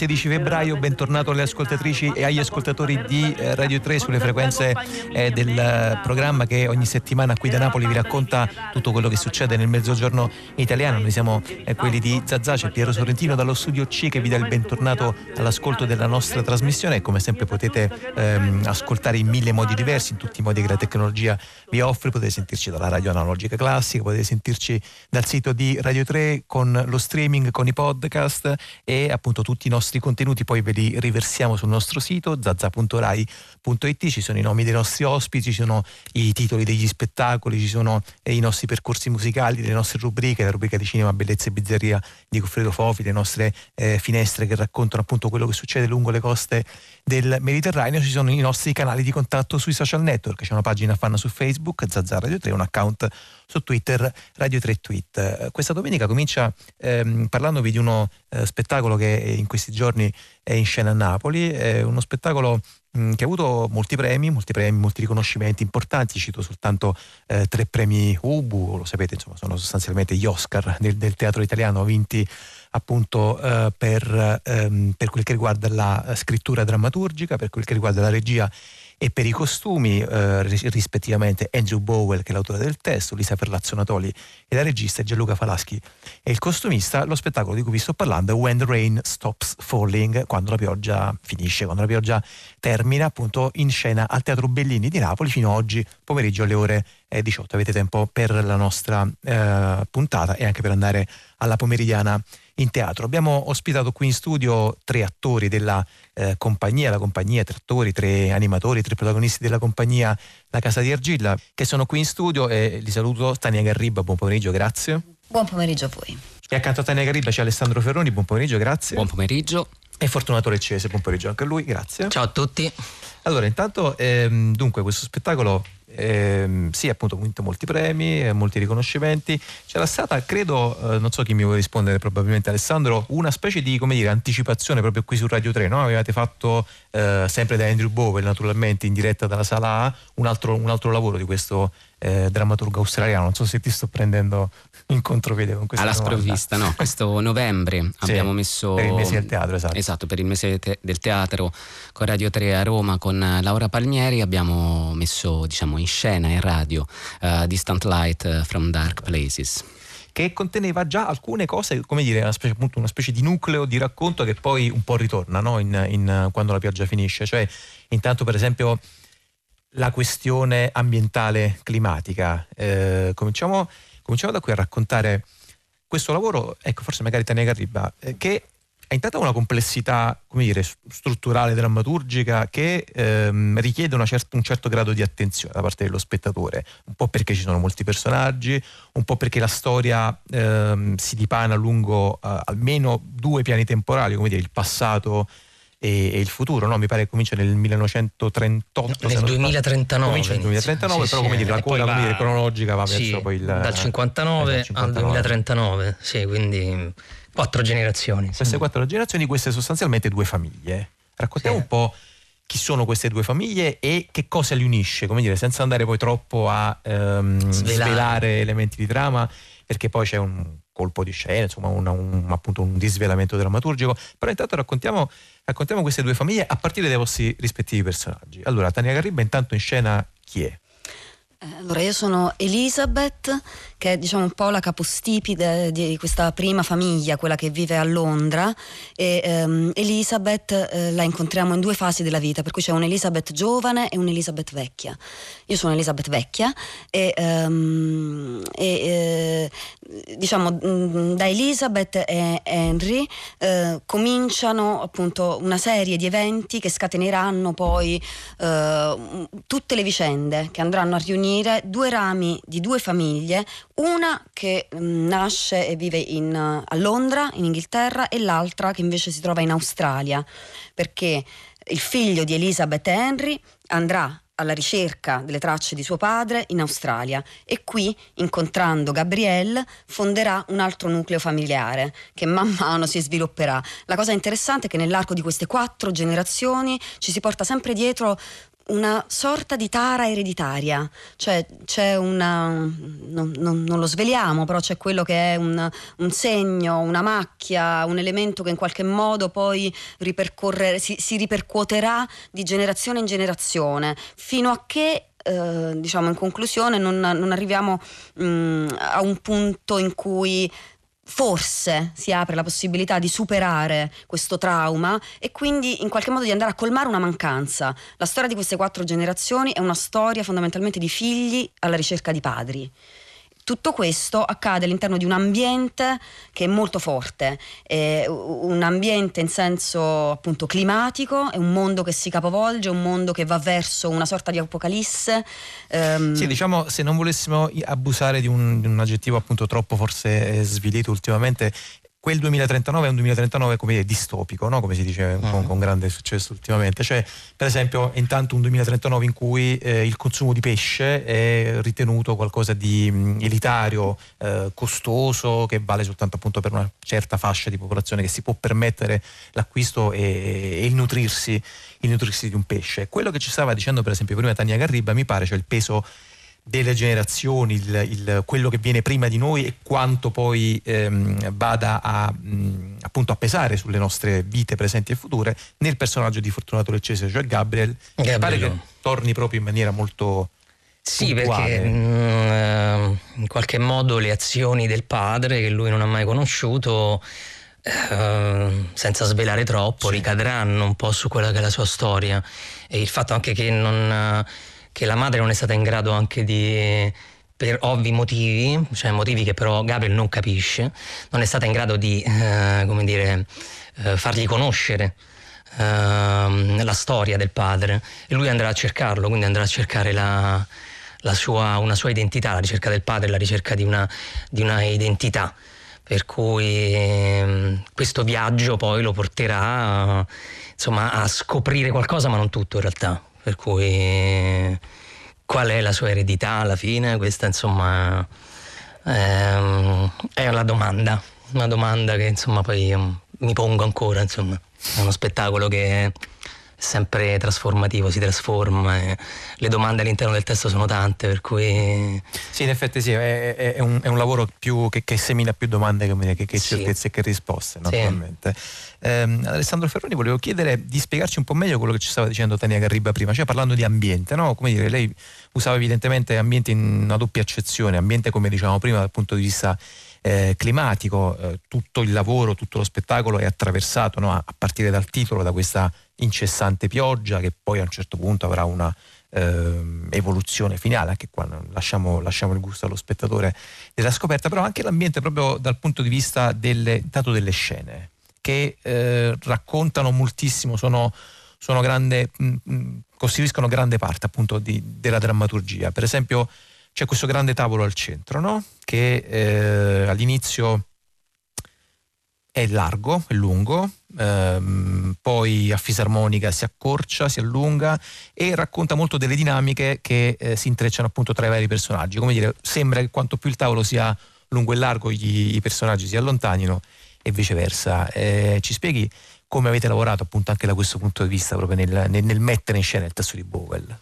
16 febbraio, bentornato alle ascoltatrici e agli ascoltatori di eh, Radio 3 sulle frequenze eh, del programma che ogni settimana qui da Napoli vi racconta tutto quello che succede nel mezzogiorno italiano. Noi siamo eh, quelli di Zazà, c'è Piero Sorrentino dallo studio C che vi dà il bentornato all'ascolto della nostra trasmissione. E come sempre potete ehm, ascoltare in mille modi diversi, in tutti i modi che la tecnologia vi offre, potete sentirci dalla radio analogica classica, potete sentirci dal sito di Radio 3 con lo streaming, con i podcast e appunto tutti i nostri contenuti poi ve li riversiamo sul nostro sito zazza.rai.it, ci sono i nomi dei nostri ospiti, ci sono i titoli degli spettacoli, ci sono eh, i nostri percorsi musicali, le nostre rubriche, la rubrica di cinema, bellezza e bizzarria di Goffredo Fofi, le nostre eh, finestre che raccontano appunto quello che succede lungo le coste del Mediterraneo, ci sono i nostri canali di contatto sui social network, c'è una pagina fan su Facebook, Zazza Radio 3, un account su Twitter, Radio 3 Tweet. Eh, questa domenica comincia ehm, parlandovi di uno eh, spettacolo che in questi giorni è in scena a Napoli, è uno spettacolo che ha avuto molti premi, molti premi, molti riconoscimenti importanti, cito soltanto eh, tre premi Ubu, lo sapete, insomma, sono sostanzialmente gli Oscar del, del teatro italiano vinti appunto eh, per, ehm, per, quel che riguarda la scrittura drammaturgica, per quel che riguarda la regia e per i costumi eh, rispettivamente Andrew Bowell che è l'autore del testo, Lisa Ferlazzo Natoli e la regista Gianluca Falaschi e il costumista, lo spettacolo di cui vi sto parlando è When the Rain Stops Falling, quando la pioggia finisce, quando la pioggia termina appunto in scena al Teatro Bellini di Napoli fino a oggi pomeriggio alle ore 18. Avete tempo per la nostra eh, puntata e anche per andare alla pomeridiana in teatro. Abbiamo ospitato qui in studio tre attori della eh, compagnia, la compagnia, tre attori, tre animatori, tre protagonisti della compagnia La Casa di Argilla, che sono qui in studio e li saluto. Tania Garriba, buon pomeriggio, grazie. Buon pomeriggio a voi. E accanto a Tania Garriba c'è Alessandro Ferroni, buon pomeriggio, grazie. Buon pomeriggio. E Fortunato Leccese, buon pomeriggio anche a lui, grazie. Ciao a tutti. Allora, intanto, ehm, dunque, questo spettacolo eh, sì, appunto, ha vinto molti premi, eh, molti riconoscimenti. C'era stata, credo, eh, non so chi mi vuole rispondere, probabilmente Alessandro, una specie di come dire, anticipazione proprio qui su Radio 3. No? Avevate fatto, eh, sempre da Andrew Bowen, naturalmente in diretta dalla sala A, un altro, un altro lavoro di questo eh, drammaturgo australiano. Non so se ti sto prendendo in contropiede con questa alla sprovvista no questo novembre sì, abbiamo messo per il mese del teatro esatto esatto per il mese te- del teatro con Radio 3 a Roma con Laura Palmieri abbiamo messo diciamo in scena in radio uh, Distant Light from Dark Places che conteneva già alcune cose, come dire, una specie, appunto, una specie di nucleo di racconto che poi un po' ritorna no? in, in, quando la pioggia finisce. Cioè, intanto, per esempio, la questione ambientale climatica. Eh, cominciamo cominciamo da qui a raccontare questo lavoro, ecco, forse magari Tania Garriba, eh, che ha intanto una complessità, come dire, strutturale, drammaturgica, che ehm, richiede cert- un certo grado di attenzione da parte dello spettatore, un po' perché ci sono molti personaggi, un po' perché la storia ehm, si dipana lungo eh, almeno due piani temporali, come dire, il passato e, e il futuro, no? mi pare che comincia nel 1938. nel 2039. Comincia nel 2039, sì, però sì, come dire, la coda va, dire, cronologica va sì, verso poi il... Dal 59, dal 59 al 2039, sì, quindi quattro generazioni. Queste quattro generazioni, queste sostanzialmente due famiglie. Raccontiamo un po' chi sono queste due famiglie e che cosa li unisce, come dire, senza andare poi troppo a ehm, svelare. svelare elementi di trama, perché poi c'è un colpo di scena, insomma un, un, appunto un disvelamento drammaturgico, però intanto raccontiamo, raccontiamo queste due famiglie a partire dai vostri rispettivi personaggi. Allora, Tania Garriba intanto in scena chi è? Eh, allora, io sono Elizabeth, che è diciamo, un po' la capostipite di questa prima famiglia, quella che vive a Londra. E, um, Elizabeth eh, la incontriamo in due fasi della vita, per cui c'è un'Elizabeth giovane e un'Elizabeth vecchia. Io sono Elizabeth vecchia e, um, e eh, diciamo mm, da Elizabeth e Henry eh, cominciano appunto una serie di eventi che scateneranno poi eh, tutte le vicende che andranno a riunire unire due rami di due famiglie, una che mm, nasce e vive in, a Londra, in Inghilterra, e l'altra che invece si trova in Australia, perché il figlio di Elizabeth Henry andrà alla ricerca delle tracce di suo padre in Australia e qui, incontrando Gabrielle, fonderà un altro nucleo familiare che man mano si svilupperà. La cosa interessante è che nell'arco di queste quattro generazioni ci si porta sempre dietro una sorta di tara ereditaria, cioè c'è una, non, non, non, lo sveliamo, però c'è quello che è un, un, segno, una macchia, un elemento che in qualche modo poi si, si ripercuoterà di generazione in generazione, fino a che eh, diciamo in conclusione non, non arriviamo mh, mm, a un punto in cui forse si apre la possibilità di superare questo trauma e quindi in qualche modo di andare a colmare una mancanza. La storia di queste quattro generazioni è una storia fondamentalmente di figli alla ricerca di padri. Tutto questo accade all'interno di un ambiente che è molto forte, è un ambiente in senso appunto climatico, è un mondo che si capovolge, un mondo che va verso una sorta di apocalisse. Um... Sì, diciamo, se non volessimo abusare di un, di un aggettivo appunto troppo forse eh, svilito ultimamente, quel 2039 è un 2039 come dire, distopico, no? come si dice con, uh-huh. con, grande successo ultimamente. Cioè, per esempio, intanto un 2039 in cui eh, il consumo di pesce è ritenuto qualcosa di mh, mm, elitario, eh, costoso, che vale soltanto appunto per una certa fascia di popolazione che si può permettere l'acquisto e, e il, nutrirsi, il nutrirsi di un pesce. Quello che ci stava dicendo, per esempio, prima Tania Garriba, mi pare, cioè il peso delle generazioni, il, il, quello che viene prima di noi e quanto poi ehm, vada a, mh, appunto a pesare sulle nostre vite presenti e future nel personaggio di Fortunato Leccese, cioè Gabriel, Gabriel. pare che torni proprio in maniera molto... Sì, puntuale. perché mh, in qualche modo le azioni del padre, che lui non ha mai conosciuto, Uh, senza svelare troppo, sì. ricadranno un po' su quella che è la sua storia e il fatto anche che non, che la madre non è stata in grado anche di per ovvi motivi, cioè motivi che però Gabriel non capisce, non è stata in grado di, eh, come dire, eh, fargli conoscere eh, la storia del padre e lui andrà a cercarlo, quindi andrà a cercare la, la sua, una sua identità, la ricerca del padre, la ricerca di una, di una identità. Per cui ehm, questo viaggio poi lo porterà insomma, a scoprire qualcosa, ma non tutto in realtà. Per cui qual è la sua eredità alla fine? Questa insomma ehm, è la domanda, una domanda che insomma poi mi pongo ancora, insomma. È uno spettacolo che sempre trasformativo, si trasforma. le domande all'interno del testo sono tante, per cui. Sì, in effetti sì, è, è, un, è un, lavoro più, che, che, semina più domande che, che, che sì. certezze e che risposte, naturalmente. Sì. Eh, Alessandro Ferroni, volevo chiedere di spiegarci un po' meglio quello che ci stava dicendo Tania Garriba prima, cioè parlando di ambiente, no? Come dire, lei usava evidentemente ambiente in una doppia accezione, ambiente come dicevamo prima dal punto di vista eh, climatico, eh, tutto il lavoro, tutto lo spettacolo è attraversato no, a, partire dal titolo, da questa incessante pioggia che poi a un certo punto avrà una eh, evoluzione finale, anche qua lasciamo, lasciamo, il gusto allo spettatore della scoperta, però anche l'ambiente proprio dal punto di vista delle, dato delle scene che eh, raccontano moltissimo, sono, sono grande, mh, mh, costituiscono grande parte appunto di, della drammaturgia. Per esempio c'è questo grande tavolo al centro, no? che eh, all'inizio è largo, è lungo, ehm, poi a fisarmonica si accorcia, si allunga e racconta molto delle dinamiche che eh, si intrecciano appunto tra i vari personaggi. Come dire, sembra che quanto più il tavolo sia lungo e largo gli, i personaggi si allontanino e viceversa. Eh, ci spieghi come avete lavorato appunto anche da questo punto di vista proprio nel, nel, nel mettere in scena il testo di Bowell?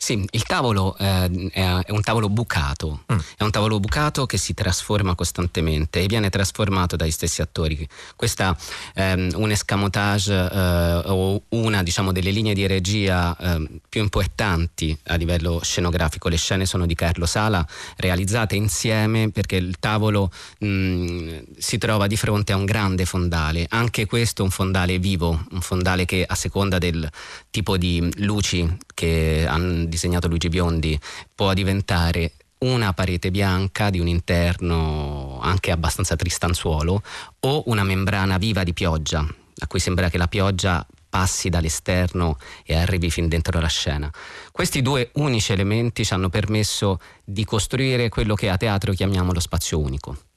Sì, il tavolo eh, è un tavolo bucato, mm. è un tavolo bucato che si trasforma costantemente e viene trasformato dai stessi attori. Questa è um, un escamotage uh, o una diciamo, delle linee di regia uh, più importanti a livello scenografico. Le scene sono di Carlo Sala, realizzate insieme perché il tavolo mh, mm, si trova di fronte a un grande fondale, anche questo un fondale vivo, un fondale che a seconda del tipo di luci che hanno disegnato Luigi Biondi può diventare una parete bianca di un interno anche abbastanza tristanzuolo o una membrana viva di pioggia, a cui sembra che la pioggia passi dall'esterno e arrivi fin dentro la scena. Questi due unici elementi ci hanno permesso di costruire quello che a teatro chiamiamo lo spazio unico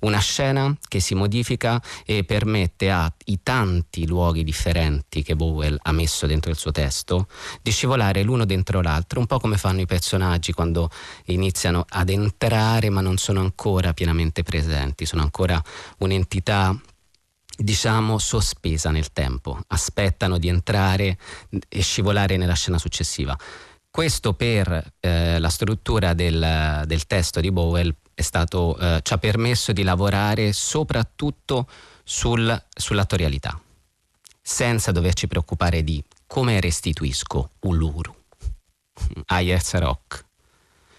una scena che si modifica e permette ai tanti luoghi differenti che Bowell ha messo dentro il suo testo di scivolare l'uno dentro l'altro, un po' come fanno i personaggi quando iniziano ad entrare ma non sono ancora pienamente presenti, sono ancora un'entità diciamo sospesa nel tempo, aspettano di entrare e scivolare nella scena successiva. Questo per eh, la struttura del, del, testo di Bowell stato, eh, ci ha permesso di lavorare soprattutto sul, sull'attorialità, senza doverci preoccupare di come restituisco Uluru a Yerza Rock.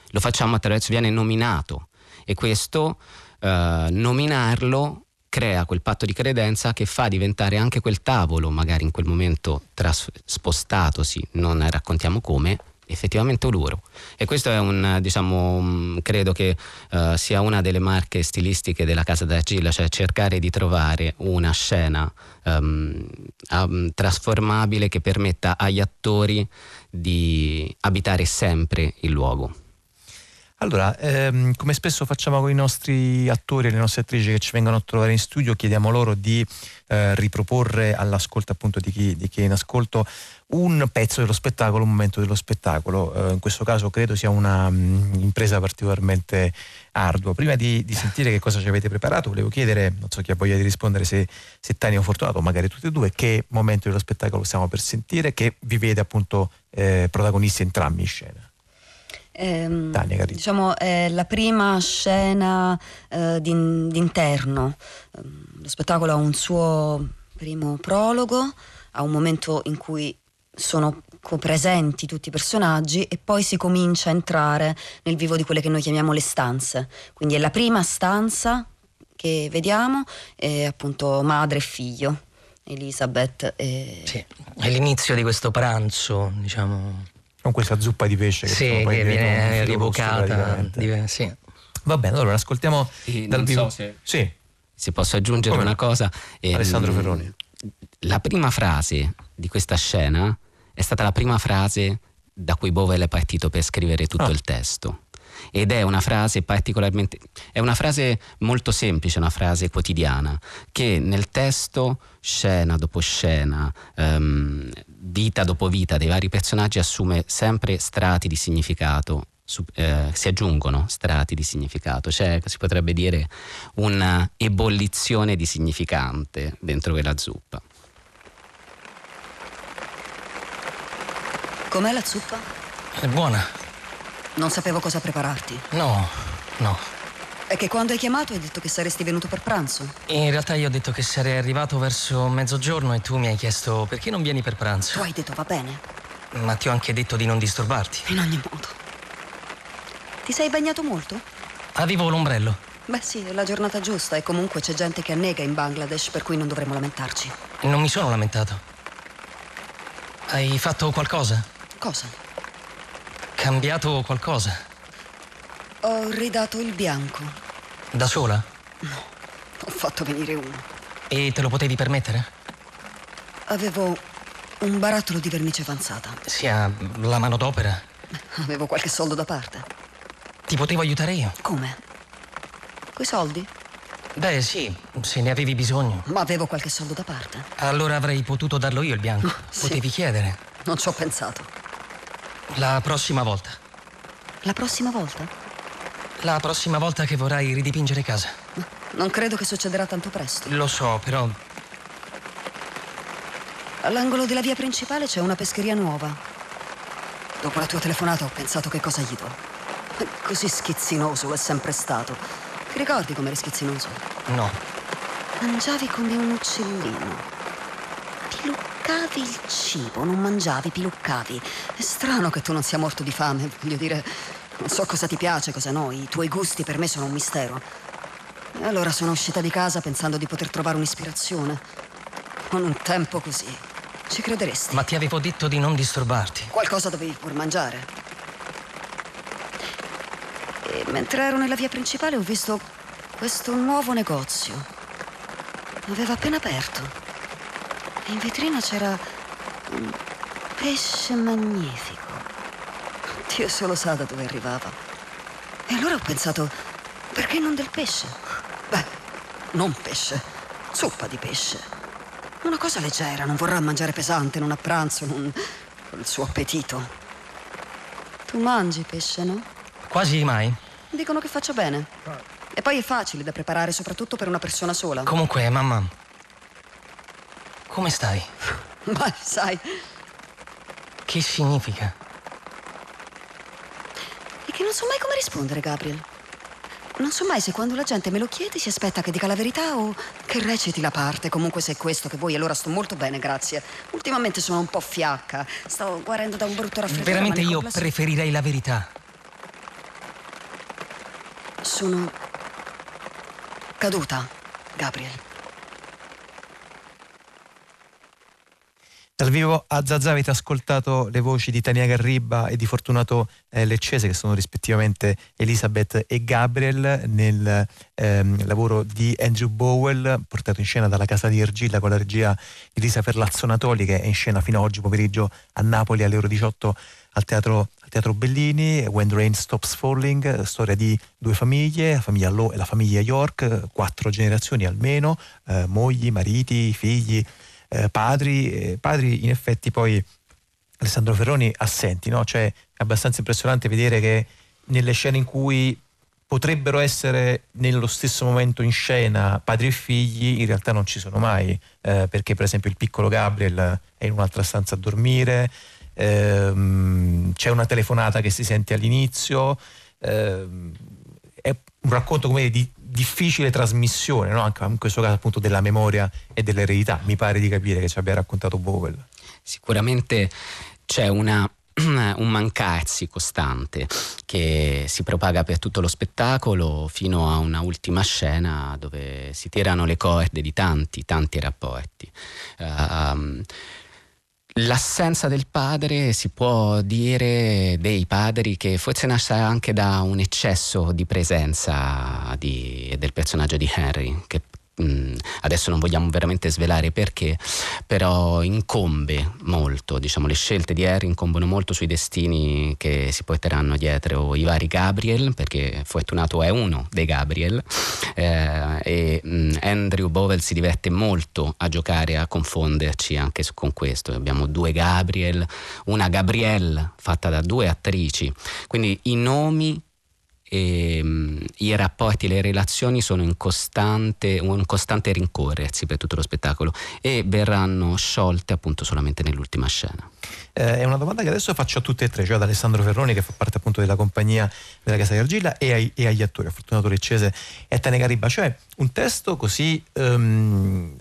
Lo facciamo attraverso, viene nominato e questo eh, nominarlo crea quel patto di credenza che fa diventare anche quel tavolo, magari in quel momento tras- spostatosi, non raccontiamo come, effettivamente loro. E questo è un, diciamo, credo che uh, sia una delle marche stilistiche della casa d'argilla, cioè cercare di trovare una scena um, um, trasformabile che permetta agli attori di abitare sempre il luogo. Allora, ehm, come spesso facciamo con i nostri attori e le nostre attrici che ci vengono a trovare in studio, chiediamo loro di eh, riproporre all'ascolto appunto di chi, di chi, è in ascolto un pezzo dello spettacolo, un momento dello spettacolo. Eh, in questo caso credo sia un'impresa mm, particolarmente ardua. Prima di, di, sentire che cosa ci avete preparato, volevo chiedere, non so chi ha voglia di rispondere, se, se Tania o Fortunato, magari tutti e due, che momento dello spettacolo stiamo per sentire, che vi vede appunto eh, protagonisti entrambi in scena. Ehm, diciamo è la prima scena eh, d'interno. Ehm, lo spettacolo ha un suo primo prologo, ha un momento in cui sono presenti tutti i personaggi e poi si comincia a entrare nel vivo di quelle che noi chiamiamo le stanze. Quindi è la prima stanza che vediamo, è appunto madre e figlio. Elizabeth e... Sì, è l'inizio di questo pranzo, diciamo con questa zuppa di pesce che, sì, che viene rievocata. Sì. Va bene, allora ascoltiamo e dal vivo. So se, sì. se posso aggiungere Come? una cosa. Eh, Alessandro Ferroni. La prima frase di questa scena è stata la prima frase da cui Bovel è partito per scrivere tutto ah. il testo ed è una frase particolarmente è una frase molto semplice, una frase quotidiana che nel testo scena dopo scena, um, vita dopo vita dei vari personaggi assume sempre strati di significato su, eh, si aggiungono strati di significato, c'è, si potrebbe dire, un'ebollizione di significante dentro quella zuppa. Com'è la zuppa? È buona. Non sapevo cosa prepararti. No, no. È che quando hai chiamato hai detto che saresti venuto per pranzo. In realtà io ho detto che sarei arrivato verso mezzogiorno e tu mi hai chiesto perché non vieni per pranzo. Tu hai detto va bene. Ma ti ho anche detto di non disturbarti. In ogni modo. Ti sei bagnato molto? Avevo l'ombrello. Beh sì, è la giornata giusta e comunque c'è gente che annega in Bangladesh per cui non dovremmo lamentarci. Non mi sono lamentato. Hai fatto qualcosa? Cosa? cambiato qualcosa? Ho ridato il bianco. Da sola? No, ho fatto venire uno. E te lo potevi permettere? Avevo un barattolo di vernice avanzata. Si ha la manodopera? Avevo qualche soldo da parte. Ti potevo aiutare io? Come? Quei soldi? Beh, sì, se ne avevi bisogno. Ma avevo qualche soldo da parte. Allora avrei potuto darlo io il bianco. Sì. Potevi chiedere. Non ci ho pensato. La prossima volta. La prossima volta? La prossima volta che vorrai ridipingere casa. Non credo che succederà tanto presto. Lo so, però... All'angolo della via principale c'è una pescheria nuova. Dopo la tua telefonata ho pensato che cosa gli do. Così schizzinoso è sempre stato. Ti ricordi come eri schizzinoso? No. Mangiavi come un uccellino piluccavi il cibo, non mangiavi, piluccavi. È strano che tu non sia morto di fame, voglio dire, non so cosa ti piace, cosa no, i tuoi gusti per me sono un mistero. E allora sono uscita di casa pensando di poter trovare un'ispirazione. Con un tempo così. Ci crederesti? Ma ti avevo detto di non disturbarti. Qualcosa dovevi pur mangiare. E mentre ero nella via principale ho visto questo nuovo negozio. Aveva appena aperto. In vetrina c'era un pesce magnifico. Dio solo sa da dove arrivava. E allora ho pensato, perché non del pesce? Beh, non pesce, zuppa di pesce. Una cosa leggera, non vorrà mangiare pesante, non a pranzo, non il suo appetito. Tu mangi pesce, no? Quasi mai. Dicono che faccia bene. E poi è facile da preparare, soprattutto per una persona sola. Comunque, mamma, Come stai? Ma sai. Che significa? Non so mai come rispondere, Gabriel. Non so mai se quando la gente me lo chiede si aspetta che dica la verità o che reciti la parte. Comunque se è questo che vuoi, allora sto molto bene, grazie. Ultimamente sono un po' fiacca. Sto guarendo da un brutto raffreddore. Veramente io preferirei la verità. Sono caduta, Gabriel. Vivo a Zazza avete ascoltato le voci di Tania Garriba e di Fortunato eh, Leccese che sono rispettivamente Elisabeth e Gabriel nel ehm, lavoro di Andrew Bowell portato in scena dalla casa di Ergilla con la regia di Lisa Ferlazzo Natoli che è in scena fino a oggi pomeriggio a Napoli alle ore 18 al teatro, al teatro Bellini. When Rain Stops Falling storia di due famiglie la famiglia Lowe e la famiglia York quattro generazioni almeno eh, mogli, mariti, figli eh, padri, padri in effetti poi Alessandro Ferroni assenti, no? cioè è abbastanza impressionante vedere che nelle scene in cui potrebbero essere nello stesso momento in scena padri e figli, in realtà non ci sono mai, eh, perché per esempio il piccolo Gabriel è in un'altra stanza a dormire, ehm, c'è una telefonata che si sente all'inizio, ehm, è un racconto come di difficile trasmissione, no? anche in questo caso appunto della memoria e dell'eredità, mi pare di capire che ci abbia raccontato Bovel. Sicuramente c'è una un mancarsi costante che si propaga per tutto lo spettacolo fino a una ultima scena dove si tirano le corde di tanti, tanti rapporti. Uh, L'assenza del padre si può dire dei padri che forse nasce anche da un eccesso di presenza di, del personaggio di Henry, che Mm, adesso non vogliamo veramente svelare perché, però incombe molto, diciamo, le scelte di Harry incombono molto sui destini che si porteranno dietro i vari Gabriel, perché Fortunato è uno dei Gabriel, eh, e mh, mm, Andrew Bovel si diverte molto a giocare, a confonderci anche con questo. Abbiamo due Gabriel, una Gabrielle fatta da due attrici, quindi i nomi e um, i rapporti, le relazioni sono in costante, un costante rincorrersi per tutto lo spettacolo e verranno sciolte appunto solamente nell'ultima scena. Eh, è una domanda che adesso faccio a tutte e tre, cioè ad Alessandro Ferroni che fa parte appunto della compagnia della Casa di Argilla e, ai, e agli attori, a Fortunato Leccese e a Tane Garibba, cioè un testo così um,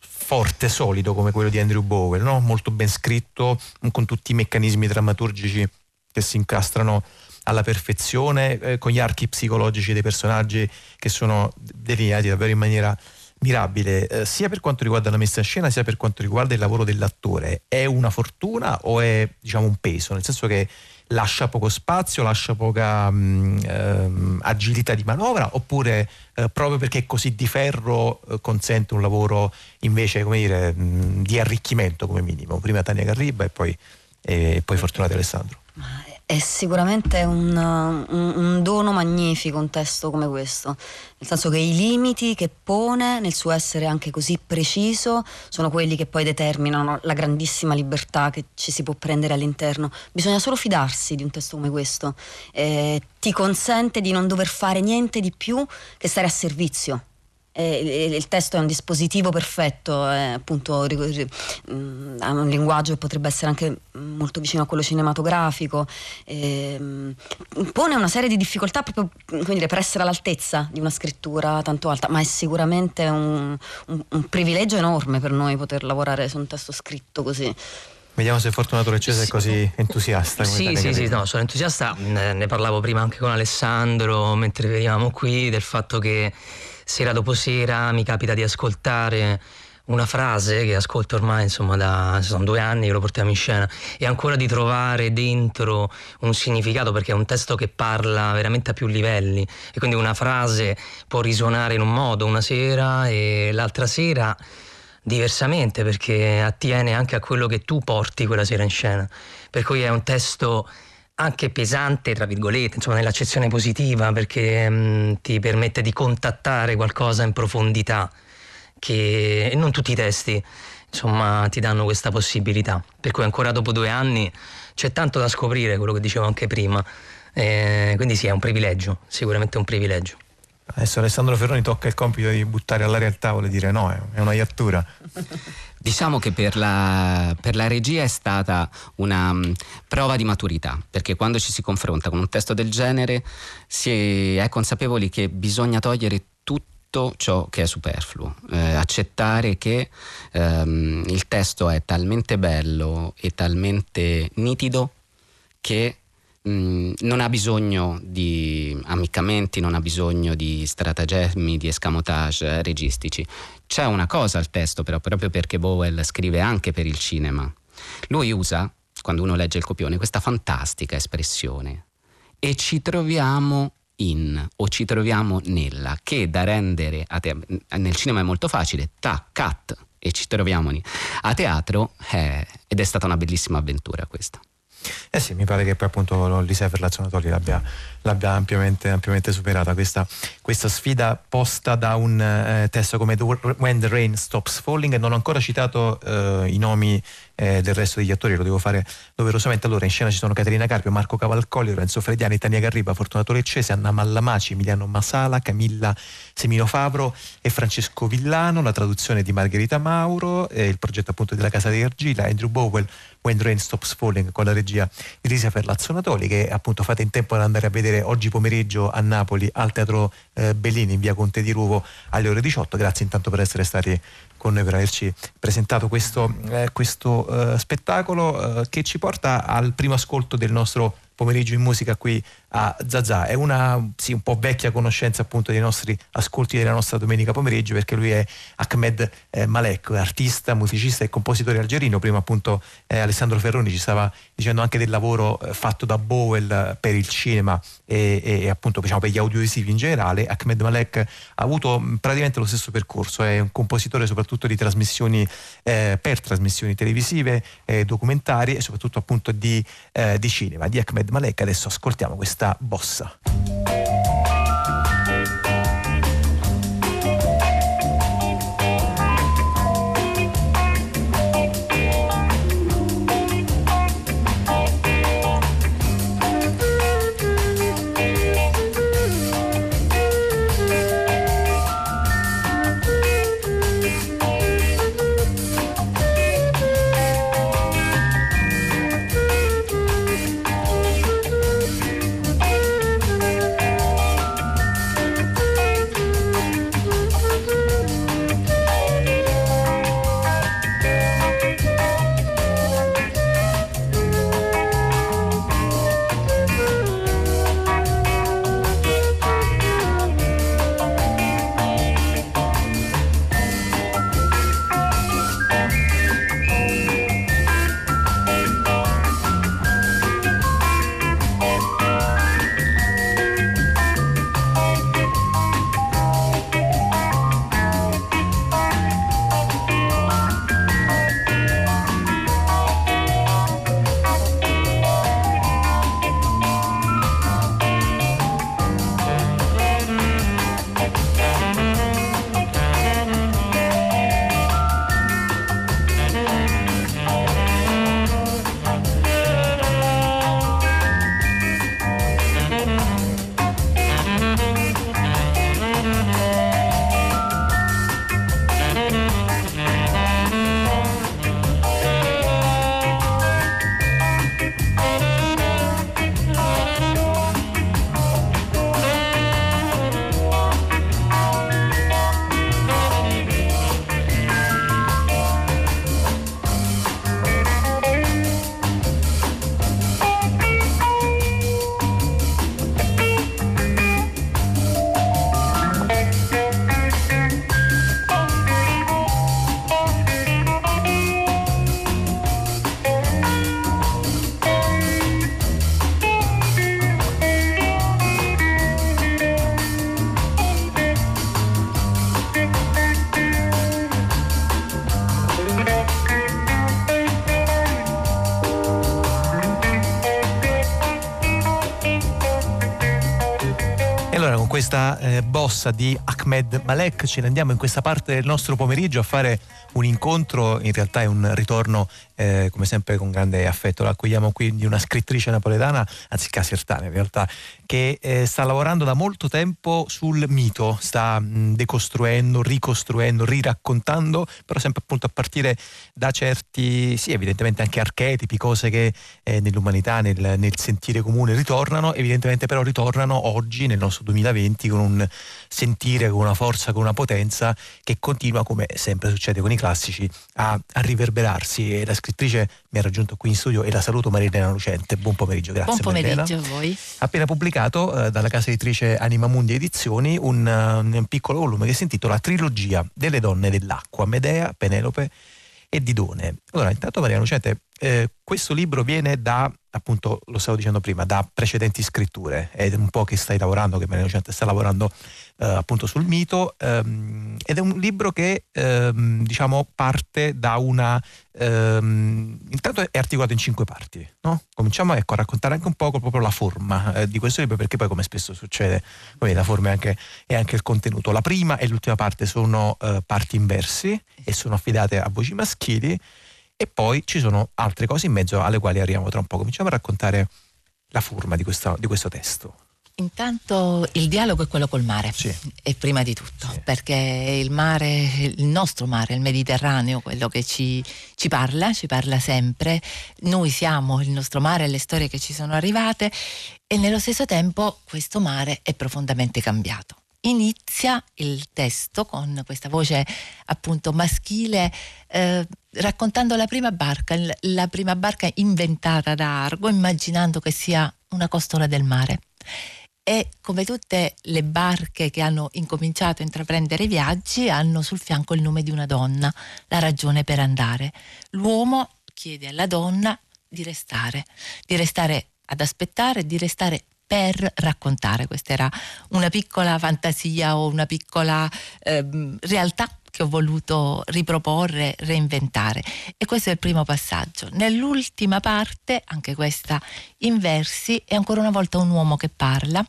forte, solido come quello di Andrew Bowen, no? molto ben scritto, con tutti i meccanismi drammaturgici che si incastrano alla perfezione, eh, con gli archi psicologici dei personaggi che sono delineati davvero in maniera mirabile, eh, sia per quanto riguarda la messa in scena, sia per quanto riguarda il lavoro dell'attore. È una fortuna o è diciamo un peso? Nel senso che lascia poco spazio, lascia poca mh, mm, ehm, agilità di manovra, oppure eh, proprio perché è così di ferro eh, consente un lavoro invece come dire, mh, mm, di arricchimento come minimo? Prima Tania Garriba e poi, e poi Fortunato Alessandro. Ma è sicuramente un, un, un, dono magnifico un testo come questo, nel senso che i limiti che pone nel suo essere anche così preciso sono quelli che poi determinano la grandissima libertà che ci si può prendere all'interno. Bisogna solo fidarsi di un testo come questo, eh, ti consente di non dover fare niente di più che stare a servizio eh, il testo è un dispositivo perfetto, è appunto mm, ha un linguaggio che potrebbe essere anche molto vicino a quello cinematografico, eh, pone una serie di difficoltà proprio dire, per essere all'altezza di una scrittura tanto alta, ma è sicuramente un, un, un privilegio enorme per noi poter lavorare su un testo scritto così. Vediamo se Fortunato Leccese sì. è così entusiasta. Sì, sì, sì, no, sono entusiasta. Ne parlavo prima anche con Alessandro mentre venivamo qui del fatto che sera dopo sera mi capita di ascoltare una frase che ascolto ormai insomma da sono due anni che lo portiamo in scena e ancora di trovare dentro un significato perché è un testo che parla veramente a più livelli. E quindi una frase può risuonare in un modo una sera e l'altra sera diversamente perché attiene anche a quello che tu porti quella sera in scena. Per cui è un testo anche pesante, tra virgolette, insomma nell'accezione positiva, perché mh, mm, ti permette di contattare qualcosa in profondità, che non tutti i testi insomma ti danno questa possibilità. Per cui ancora dopo due anni c'è tanto da scoprire, quello che dicevo anche prima. Eh, quindi sì, è un privilegio, sicuramente un privilegio. Adesso Alessandro Ferroni tocca il compito di buttare all'aria il tavolo e dire no, è una iattura. Diciamo che per la, per la, regia è stata una um, prova di maturità, perché quando ci si confronta con un testo del genere si è consapevoli che bisogna togliere tutto ciò che è superfluo, eh, accettare che ehm, il testo è talmente bello e talmente nitido che Mm, non ha bisogno di ammiccamenti, non ha bisogno di stratagemmi, di escamotage registici. C'è una cosa al testo però, proprio perché Bowell scrive anche per il cinema. Lui usa, quando uno legge il copione, questa fantastica espressione e ci troviamo in o ci troviamo nella, che da rendere te- nel cinema è molto facile, ta, cat e ci troviamo a teatro eh, ed è stata una bellissima avventura questa. Eh sì, mi pare che poi appunto l'Isea Ferlazionatori l'abbia, l'abbia ampiamente, ampiamente, superata questa, questa, sfida posta da un eh, testo come When the Rain Stops Falling e non ho ancora citato eh, i nomi eh, del resto degli attori, lo devo fare doverosamente. Allora in scena ci sono Caterina Carpio, Marco Cavalcoli, Lorenzo Frediani, Tania Garriba, Fortunato Leccese, Anna Mallamaci, Emiliano Masala, Camilla Semino Favro e Francesco Villano, la traduzione di Margherita Mauro, il progetto appunto della Casa di Argila, Andrew Bowell, When Rain Stops Falling con la regia di Lisa Ferlazzonatoli che appunto fate in tempo ad andare a vedere oggi pomeriggio a Napoli al Teatro eh, Bellini in via Conte di Ruvo alle ore 18. Grazie intanto per essere stati con noi per averci presentato questo, eh, questo eh, spettacolo eh, che ci porta al primo ascolto del nostro pomeriggio in musica qui a Zazà. È una sì, un po' vecchia conoscenza appunto dei nostri ascolti della nostra domenica pomeriggio perché lui è Ahmed eh, Malek, artista, musicista e compositore algerino. Prima appunto eh, Alessandro Ferroni ci stava dicendo anche del lavoro eh, fatto da Bowell per il cinema e, e appunto diciamo, per gli audiovisivi in generale. Ahmed Malek ha avuto mm, praticamente lo stesso percorso, è un compositore soprattutto di trasmissioni eh, per trasmissioni televisive, eh, documentari e soprattutto appunto di, eh, di cinema. Di Ahmed Malek adesso ascoltiamo questa questa bossa. Bossa di Ahmed Malek ce ne andiamo in questa parte del nostro pomeriggio a fare un incontro, in realtà è un ritorno eh, come sempre con grande affetto. L'accogliamo qui di una scrittrice napoletana, anzi casertana in realtà, che eh, sta lavorando da molto tempo sul mito, sta mh, decostruendo, ricostruendo, riraccontando, però sempre appunto a partire da certi, sì evidentemente anche archetipi, cose che eh, nell'umanità, nel, nel sentire comune ritornano, evidentemente però ritornano oggi nel nostro 2020 con un sentire, con una forza, con una potenza che continua, come sempre succede con i classici, a, a riverberarsi. E la scrittrice mi ha raggiunto qui in studio e la saluto Marilena Lucente. Buon pomeriggio, grazie. Buon pomeriggio Marilena. a voi. Appena pubblicato eh, dalla casa editrice Anima Mundi Edizioni un, uh, un piccolo volume che si intitola Trilogia delle donne dell'acqua, Medea, Penelope e Didone. Allora, intanto Maria Lucente, eh, questo libro viene da, appunto, lo stavo dicendo prima, da precedenti scritture, è un po' che stai lavorando, che Maria Lucente sta lavorando eh, appunto sul mito, ehm, ed è un libro che ehm, diciamo parte da una... Ehm, intanto è articolato in cinque parti, no? Cominciamo ecco, a raccontare anche un po' proprio la forma eh, di questo libro, perché poi come spesso succede, poi la forma è anche, anche il contenuto. La prima e l'ultima parte sono eh, parti inversi e sono affidate a voci maschili e poi ci sono altre cose in mezzo alle quali arriviamo tra un po'. Cominciamo a raccontare la forma di, questa, di questo testo. Intanto il dialogo è quello col mare, Sì. e prima di tutto, Sì. perché il mare, il nostro mare, il Mediterraneo, quello che ci, ci parla, ci parla sempre. Noi siamo il nostro mare e le storie che ci sono arrivate e nello stesso tempo questo mare è profondamente cambiato. Inizia il testo con questa voce appunto maschile eh, raccontando la prima barca, la prima barca inventata da Argo, immaginando che sia una costola del mare. E come tutte le barche che hanno incominciato a intraprendere i viaggi, hanno sul fianco il nome di una donna, la ragione per andare. L'uomo chiede alla donna di restare, di restare ad aspettare, di restare per raccontare. Questa era una piccola fantasia o una piccola ehm, realtà che ho voluto riproporre, reinventare. E questo è il primo passaggio. Nell'ultima parte, anche questa in versi, è ancora una volta un uomo che parla.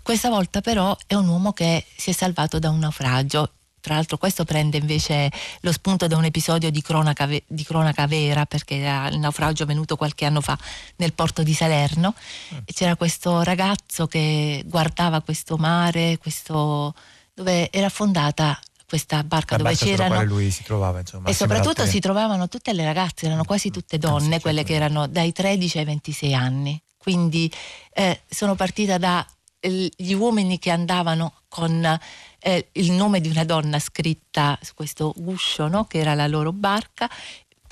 Questa volta però è un uomo che si è salvato da un naufragio. Tra l'altro questo prende invece lo spunto da un episodio di cronaca, di cronaca vera, perché era il naufragio avvenuto qualche anno fa nel porto di Salerno. E c'era questo ragazzo che guardava questo mare, questo, dove era affondata questa barca La dove barca c'erano quale lui si trovava, insomma. e soprattutto si trovavano tutte le ragazze, erano quasi tutte Ah, donne, quelle certo. che erano dai 13 ai 26 anni. Quindi eh, sono partita dagli uomini che andavano con eh, il nome di una donna scritta su questo guscio, no? che era la loro barca,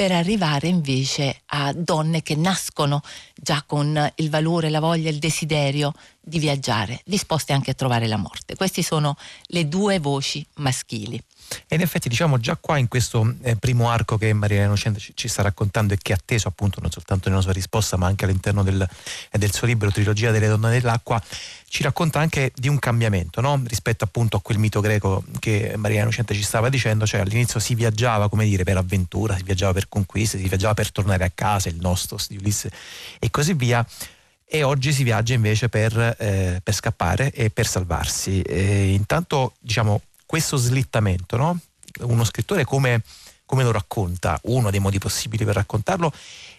per arrivare invece a donne che nascono già con il valore, la voglia, il desiderio di viaggiare, disposte anche a trovare la morte. Queste sono le due voci maschili. E in effetti diciamo già qua in questo eh, primo arco che Maria Innocente ci, ci sta raccontando e che è atteso appunto non soltanto nella sua risposta ma anche all'interno del, eh, del suo libro Trilogia delle donne dell'acqua, ci racconta anche di un cambiamento no? rispetto appunto a quel mito greco che Maria Innocente ci stava dicendo, cioè all'inizio si viaggiava come dire per avventura, si viaggiava per conquiste, si viaggiava per tornare a casa, il nostos di Ulisse e così via. E oggi si viaggia invece per, eh, per scappare e per salvarsi. E intanto, diciamo, questo slittamento, no? uno scrittore come, come lo racconta, uno dei modi possibili per raccontarlo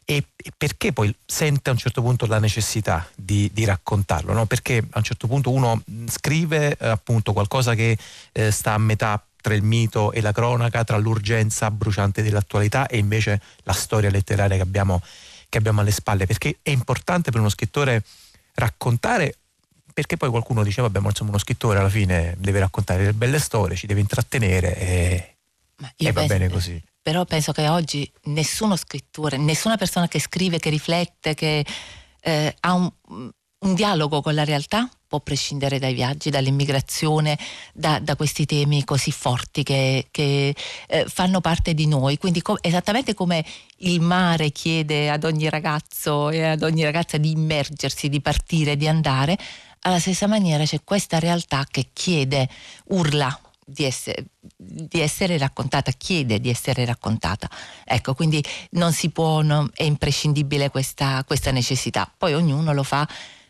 e, e perché poi sente a un certo punto la necessità di, di raccontarlo, no? perché a un certo punto uno mh, scrive eh, appunto qualcosa che eh, sta a metà tra il mito e la cronaca, tra l'urgenza bruciante dell'attualità e invece la storia letteraria che abbiamo, che abbiamo alle spalle, perché è importante per uno scrittore raccontare perché poi qualcuno dice vabbè ma insomma uno scrittore alla fine deve raccontare delle belle storie, ci deve intrattenere e, Ma e va penso- bene così. Però penso che oggi nessuno scrittore, nessuna persona che scrive, che riflette, che eh, ha un, un dialogo con la realtà può prescindere dai viaggi, dall'immigrazione, da, da questi temi così forti che, che, eh, fanno parte di noi. Quindi co- esattamente come il mare chiede ad ogni ragazzo e ad ogni ragazza di immergersi, di partire, di andare, alla stessa maniera c'è questa realtà che chiede, urla di essere, di essere raccontata, chiede di essere raccontata. Ecco, quindi non si può, non- è imprescindibile questa, questa necessità. Poi ognuno lo fa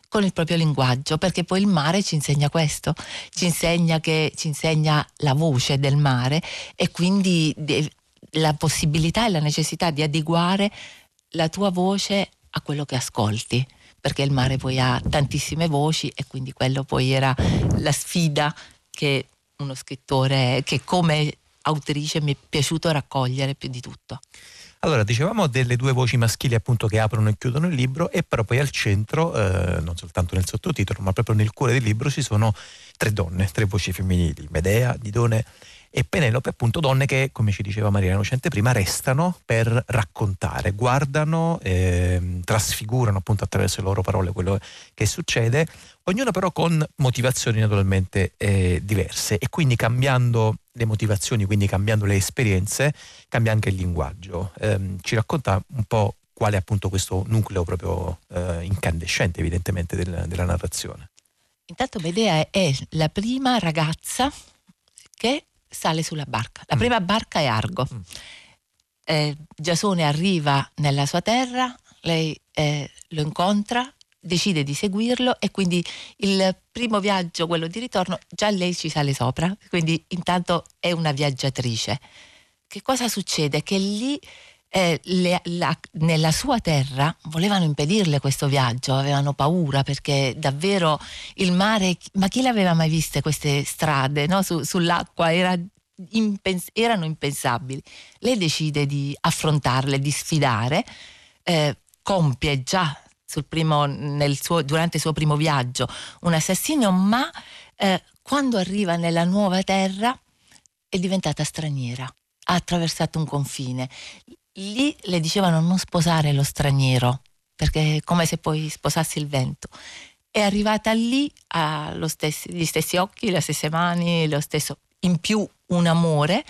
con il proprio linguaggio, perché poi il mare ci insegna questo, ci insegna, che, ci insegna la voce del mare e quindi la possibilità e la necessità di adeguare la tua voce a quello che ascolti perché il mare poi ha tantissime voci e quindi quello poi era la sfida che uno scrittore, che come autrice mi è piaciuto raccogliere più di tutto. Allora, dicevamo delle due voci maschili appunto che aprono e chiudono il libro e però poi al centro, eh, non soltanto nel sottotitolo, ma proprio nel cuore del libro ci sono tre donne, tre voci femminili, Medea, Didone e Penelope, appunto donne che, come ci diceva Maria Innocente prima, restano per raccontare, guardano, eh, trasfigurano appunto attraverso le loro parole quello che succede, ognuna però con motivazioni naturalmente eh, diverse e quindi cambiando le motivazioni, quindi cambiando le esperienze, cambia anche il linguaggio. Eh, ci racconta un po' qual è appunto questo nucleo proprio eh, incandescente evidentemente del, della narrazione. Intanto Medea è la prima ragazza che sale sulla barca. La mm. prima barca è Argo. Mm. Eh, Giasone arriva nella sua terra, lei eh, lo incontra, decide di seguirlo e quindi il primo viaggio, quello di ritorno, già lei ci sale sopra, quindi intanto è una viaggiatrice. Che cosa succede? Che lì eh, le, la, nella sua terra volevano impedirle questo viaggio, avevano paura perché davvero il mare, ma chi le aveva mai viste queste strade no? Su, sull'acqua? Era Impens- erano impensabili. Lei decide di affrontarle, di sfidare, eh, compie già primo, suo, durante il suo primo viaggio un assassinio, ma eh, quando arriva nella nuova terra è diventata straniera, ha attraversato un confine lì le dicevano non sposare lo straniero, perché è come se poi sposassi il vento. È arrivata lì, ha stessi, gli stessi occhi, le stesse mani, lo stesso, in più un amore,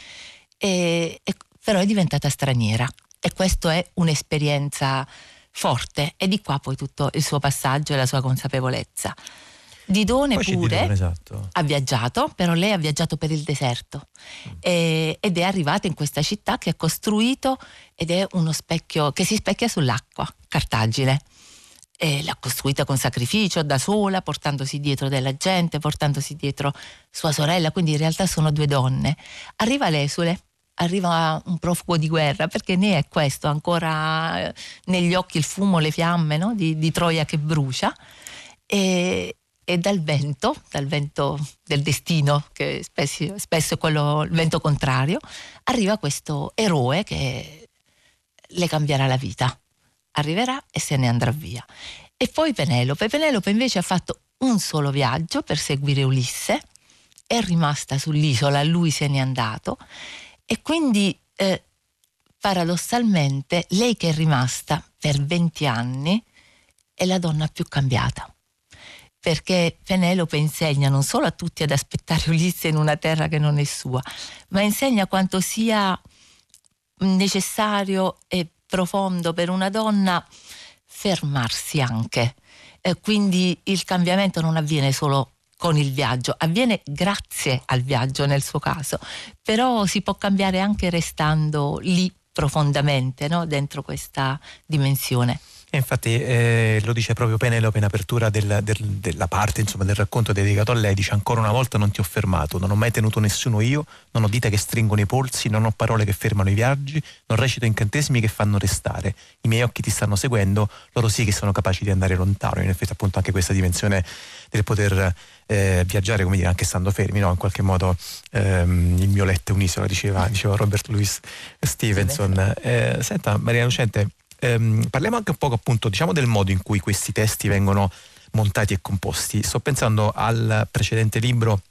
e, e, però è diventata straniera. E questa è un'esperienza forte, e di qua poi tutto il suo passaggio e la sua consapevolezza. Didone Poi pure Didone, esatto. ha viaggiato, però lei ha viaggiato per il deserto mm. e, ed è arrivata in questa città che ha costruito ed è uno specchio che si specchia sull'acqua, Cartagine. E l'ha costruita con sacrificio, da sola, portandosi dietro della gente, portandosi dietro sua sorella, quindi in realtà sono due donne. Arriva l'esule, arriva un profugo di guerra, perché ne è questo, ancora eh, negli occhi il fumo, le fiamme no? di, di Troia che brucia. E, e dal vento, dal vento del destino, che spesso, spesso è quello, il vento contrario, arriva questo eroe che le cambierà la vita. Arriverà e se ne andrà via. E poi Penelope. Penelope invece ha fatto un solo viaggio per seguire Ulisse, è rimasta sull'isola, lui se n'è andato e quindi eh, paradossalmente lei che è rimasta per 20 anni è la donna più cambiata perché Penelope insegna non solo a tutti ad aspettare Ulisse in una terra che non è sua, ma insegna quanto sia necessario e profondo per una donna fermarsi anche. Eh, quindi il cambiamento non avviene solo con il viaggio, avviene grazie al viaggio nel suo caso, però si può cambiare anche restando lì profondamente no? dentro questa dimensione. E infatti eh, lo dice proprio Penelope in apertura del, del, della parte insomma, del racconto dedicato a lei, dice ancora una volta non ti ho fermato, non ho mai tenuto nessuno io, non ho dita che stringono i polsi, non ho parole che fermano i viaggi, non recito incantesimi che fanno restare, i miei occhi ti stanno seguendo, loro sì che sono capaci di andare lontano, in effetti appunto anche questa dimensione del poter eh, viaggiare, come dire, anche stando fermi, no? in qualche modo ehm, il mio letto è un'isola, diceva, diceva Robert Louis Stevenson. Eh, senta Maria Lucente, ehm, parliamo anche un po' appunto diciamo del modo in cui questi testi vengono montati e composti. Sto pensando al precedente libro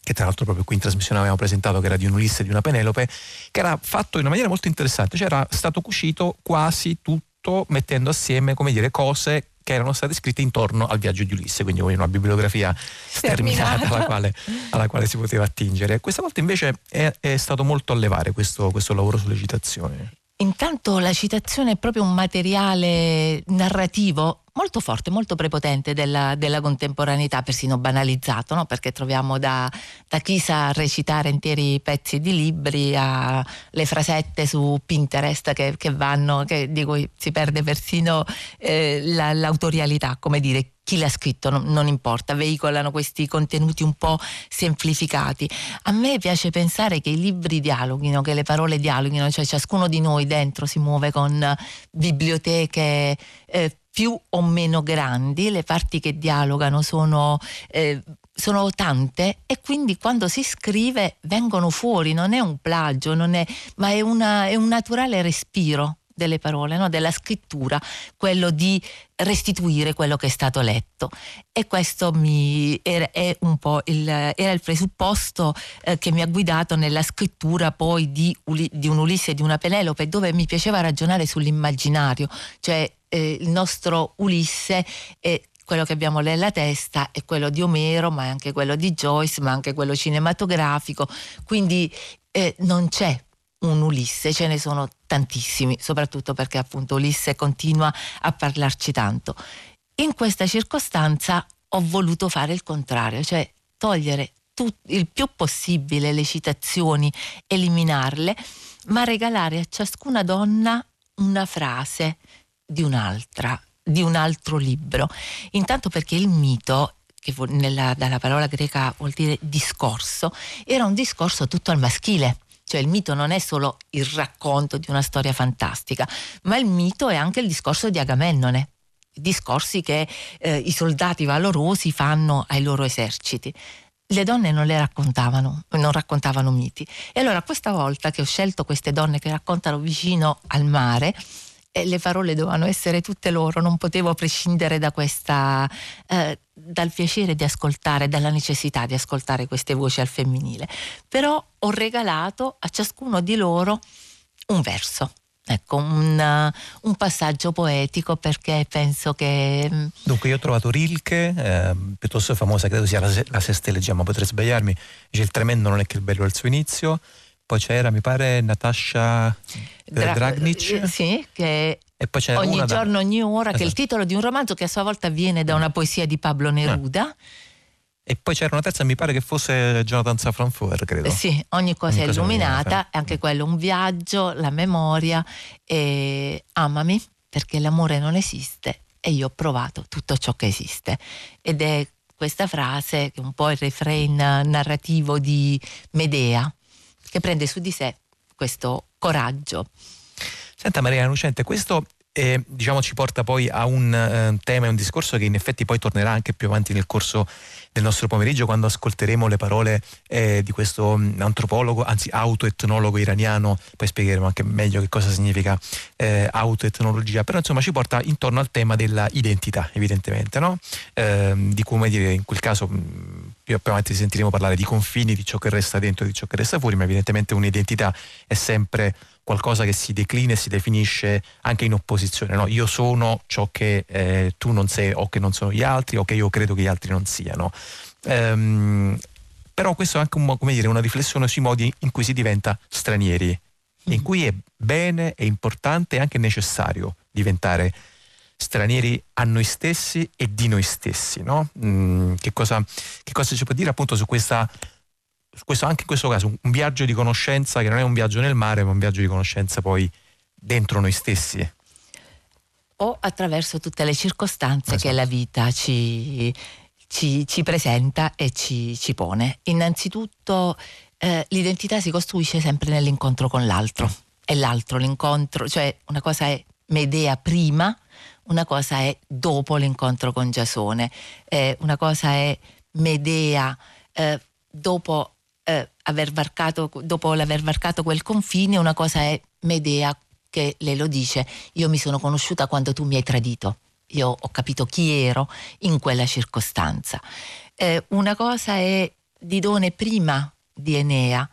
che tra l'altro proprio qui in trasmissione avevamo presentato, che era di un Ulisse e di una Penelope, che era fatto in una maniera molto interessante, cioè era stato cucito quasi tutto mettendo assieme, come dire, cose che erano state scritte intorno al viaggio di Ulisse, quindi una bibliografia sterminata alla quale, alla quale, si poteva attingere. Questa volta invece è, è stato molto a levare questo, questo lavoro sulle citazioni. Intanto la citazione è proprio un materiale narrativo molto forte, molto prepotente della, della contemporaneità, persino banalizzato, no? perché troviamo da, da, chi sa recitare interi pezzi di libri alle frasette su Pinterest che, che vanno, che, di cui si perde persino eh, la, l'autorialità, come dire chi l'ha scritto, non, non, importa, veicolano questi contenuti un po' semplificati. A me piace pensare che i libri dialoghino, che le parole dialoghino, cioè ciascuno di noi dentro si muove con biblioteche eh, più o meno grandi, le parti che dialogano sono... Eh, sono tante e quindi quando si scrive vengono fuori, non è un plagio, è, ma è, una, è un naturale respiro delle parole, no? della scrittura, quello di restituire quello che è stato letto. E questo era, il, era, il, presupposto eh, che mi ha guidato nella scrittura poi di, di un Ulisse e di una Penelope, dove mi piaceva ragionare sull'immaginario, cioè eh, il nostro Ulisse è quello che abbiamo nella testa è quello di Omero, ma è anche quello di Joyce, ma anche quello cinematografico. Quindi eh, non c'è un Ulisse, ce ne sono tantissimi, soprattutto perché appunto Ulisse continua a parlarci tanto. In questa circostanza ho voluto fare il contrario, cioè togliere tut, il più possibile le citazioni, eliminarle, ma regalare a ciascuna donna una frase di un'altra, di un altro libro. Intanto perché il mito che nella, dalla parola greca vuol dire discorso, era un discorso tutto al maschile cioè il mito non è solo il racconto di una storia fantastica, ma il mito è anche il discorso di Agamennone, discorsi che eh, i soldati valorosi fanno ai loro eserciti. Le donne non le raccontavano, non raccontavano miti. E allora questa volta che ho scelto queste donne che raccontano vicino al mare, le parole dovevano essere tutte loro, non potevo prescindere da questa, eh, dal piacere di ascoltare, dalla necessità di ascoltare queste voci al femminile. Però ho regalato a ciascuno di loro un verso. Ecco, un, un, passaggio poetico perché penso che... Mm, Dunque io ho trovato Rilke, eh, piuttosto famosa, credo sia la, la Seste Leggiamo, potrei sbagliarmi, dice il tremendo non è che il bello al suo inizio, poi c'era, mi pare, Natasha Dra- Dragnic. Eh, sì, che e poi c'era ogni giorno, da... ogni ora, esatto. che è il esatto. titolo di un romanzo che a sua volta viene da una poesia di Pablo Neruda. E poi c'era una terza, mi pare che fosse Jonathan Safran Foer, credo. Eh sì, ogni cosa ogni è cosa illuminata, è anche quello un viaggio, la memoria, e amami perché l'amore non esiste e io ho provato tutto ciò che esiste. Ed è questa frase che è un po' il refrain narrativo di Medea, che prende su di sé questo coraggio. Senta Maria Lucente, questo eh, diciamo, ci porta poi a un eh, tema e un discorso che in effetti poi tornerà anche più avanti nel corso del nostro pomeriggio quando ascolteremo le parole eh, di questo mm, antropologo, anzi autoetnologo iraniano, poi spiegheremo anche meglio che cosa significa eh, autoetnologia, però insomma ci porta intorno al tema della identità evidentemente, no? Ehm, di come dire in quel caso mm, più avanti sentiremo parlare di confini, di ciò che resta dentro e di ciò che resta fuori, ma evidentemente un'identità è sempre qualcosa che si declina e si definisce anche in opposizione. No? Io sono ciò che eh, tu non sei o che non sono gli altri o che io credo che gli altri non siano. Ehm, però questo è anche un, dire, una riflessione sui modi in cui si diventa stranieri, in cui è bene, è importante e anche necessario diventare stranieri a noi stessi e di noi stessi. No? Mm, che, cosa, che cosa ci può dire appunto su questa questo, anche in questo caso un viaggio di conoscenza che non è un viaggio nel mare, ma un viaggio di conoscenza poi dentro noi stessi. O attraverso tutte le circostanze esatto. che la vita ci, ci, ci presenta e ci, ci pone. Innanzitutto eh, l'identità si costruisce sempre nell'incontro con l'altro. E l'altro, l'incontro, cioè una cosa è Medea prima, una cosa è dopo l'incontro con Giasone, eh, una cosa è Medea eh, dopo eh, aver varcato, dopo l'aver varcato quel confine, una cosa è Medea che lei lo dice, io mi sono conosciuta quando tu mi hai tradito, io ho capito chi ero in quella circostanza. Eh, una cosa è Didone prima di Enea,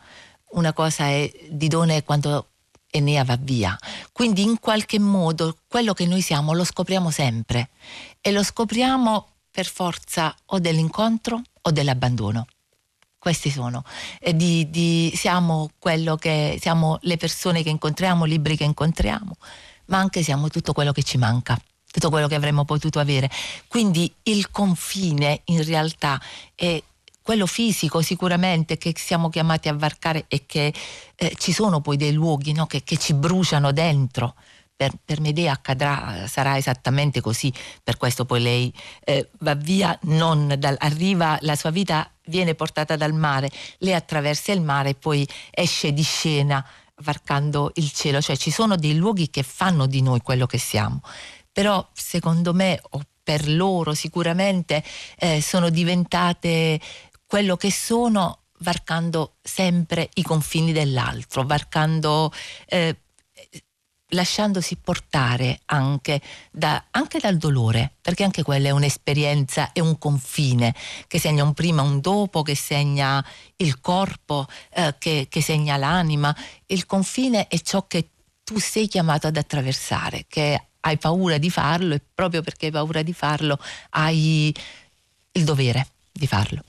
una cosa è Didone quando Enea va via. Quindi in qualche modo quello che noi siamo lo scopriamo sempre e lo scopriamo per forza o dell'incontro o dell'abbandono questi sono. Di, di, siamo, che, siamo le persone che incontriamo, i libri che incontriamo, ma anche siamo tutto quello che ci manca tutto quello che avremmo potuto avere. Quindi il confine in realtà è quello fisico sicuramente che siamo chiamati a varcare e che eh, ci sono poi dei luoghi no, che, che, ci bruciano dentro. Per, per Medea accadrà, sarà esattamente così, per questo poi lei eh, va via, dal, arriva, la sua vita viene portata dal mare, lei attraversa il mare e poi esce di scena varcando il cielo, cioè ci sono dei luoghi che fanno di noi quello che siamo, però secondo me o per loro sicuramente eh, sono diventate quello che sono varcando sempre i confini dell'altro, varcando, eh, lasciandosi portare anche, da, anche, dal dolore, perché anche quella è un'esperienza, è un confine che segna un prima, un dopo, che segna il corpo, eh, che, che segna l'anima. Il confine è ciò che tu sei chiamato ad attraversare, che hai paura di farlo e proprio perché hai paura di farlo hai il dovere di farlo.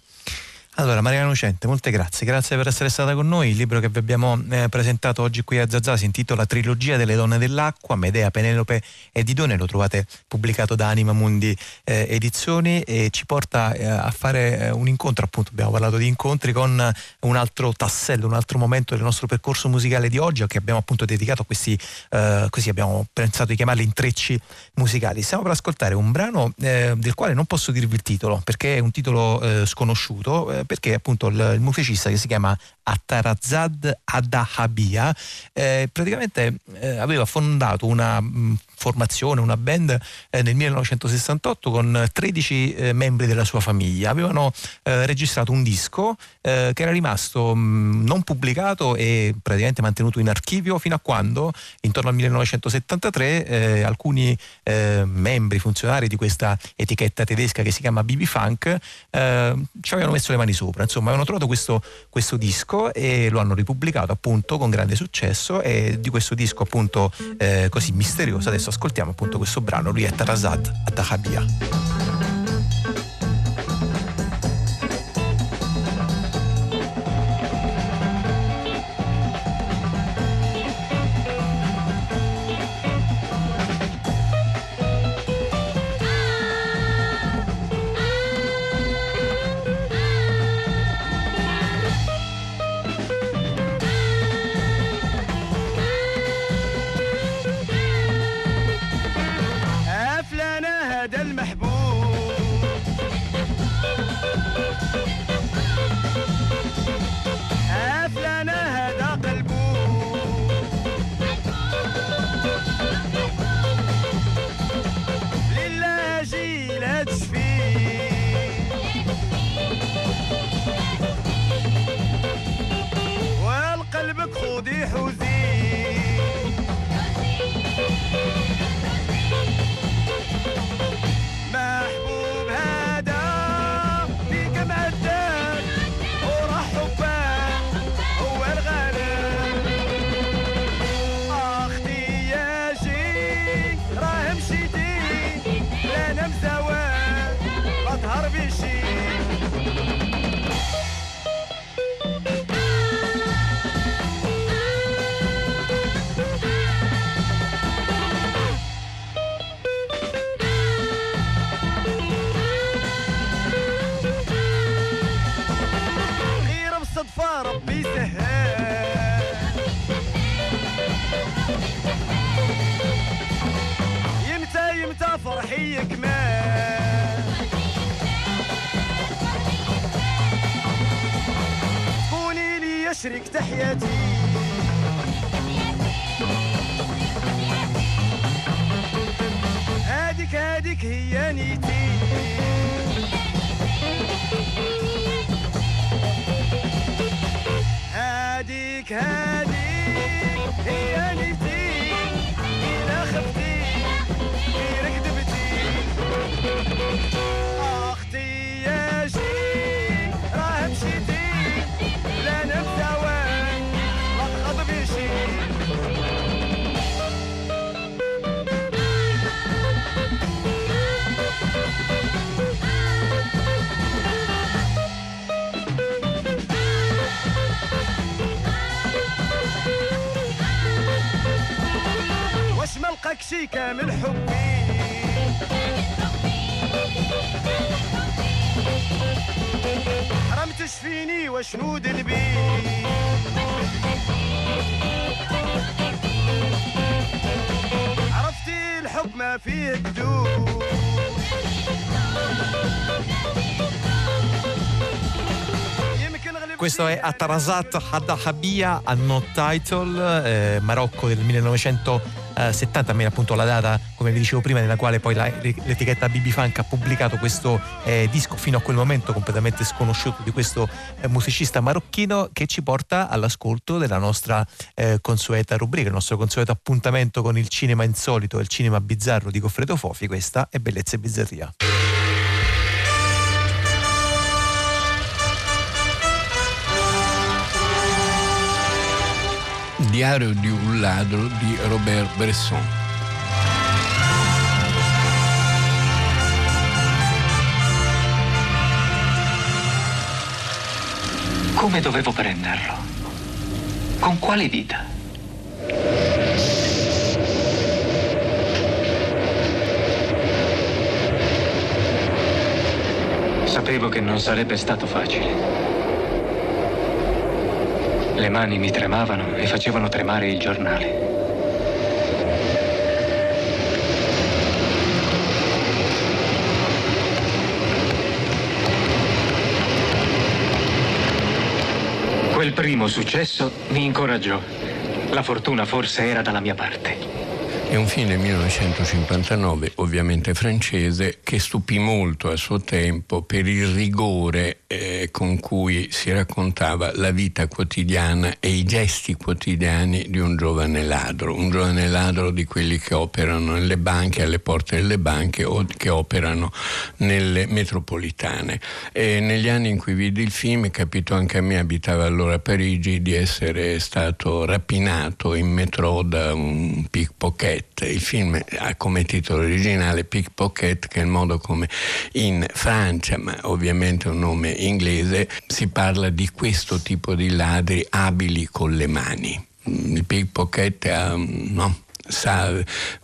Allora, Maria Lucente, molte grazie, grazie per essere stata con noi. Il libro che vi abbiamo eh, presentato oggi qui a Zazà si intitola Trilogia delle donne dell'acqua, Medea, Penelope e Didone, lo trovate pubblicato da Anima Mundi eh, Edizioni e ci porta eh, a fare eh, un incontro, appunto abbiamo parlato di incontri con un altro tassello, un altro momento del nostro percorso musicale di oggi che abbiamo appunto dedicato a questi, eh, così abbiamo pensato di chiamarli intrecci musicali. Stiamo per ascoltare un brano eh, del quale non posso dirvi il titolo perché è un titolo sconosciuto perché appunto il, il musicista che si chiama Atarazad Adahabia eh, praticamente eh, aveva fondato una mh, formazione, una band eh, nel 1968 con 13 eh, membri della sua famiglia. Avevano eh, registrato un disco eh, che era rimasto mh, non pubblicato e praticamente mantenuto in archivio fino a quando, intorno al 1973, eh, alcuni eh, membri funzionari di questa etichetta tedesca che si chiama BB Funk ci avevano messo le mani sopra. Insomma, avevano trovato questo, questo disco e lo hanno ripubblicato appunto con grande successo e di questo disco appunto così misterioso adesso adesso ascoltiamo appunto questo brano, lui è Tarazad Atahabia. Questo è Atarasat Hadda Habia a No Title, eh, Marocco del 1970, almeno appunto la data, come vi dicevo prima, nella quale poi la- l'etichetta BB Funk ha pubblicato questo eh, disco fino a quel momento completamente sconosciuto di questo eh, musicista marocchino che ci porta all'ascolto della nostra eh, consueta rubrica, il nostro consueto appuntamento con il cinema insolito e il cinema bizzarro di Goffredo Fofi. Questa è Bellezza e Bizzarria. Diario di un ladro di Robert Bresson. Come dovevo prenderlo? Con quale dita? Sapevo che non sarebbe stato facile. Le mani mi tremavano e facevano tremare il giornale. Quel primo successo mi incoraggiò. La fortuna forse era dalla mia parte. È un film del 1959, ovviamente francese, che stupì molto a suo tempo per il rigore eh, con cui si raccontava la vita quotidiana e i gesti quotidiani di un giovane ladro, un giovane ladro di quelli che operano nelle banche, alle porte delle banche o che operano nelle metropolitane. E negli anni in cui vidi il film capitò anche a me, abitava allora a Parigi, di essere stato rapinato in metro da un pickpocket. Il film ha come titolo originale Pickpocket, che è il modo come in Francia, ma ovviamente un nome inglese, si parla di questo tipo di ladri abili con le mani. Il pickpocket ha, no, sa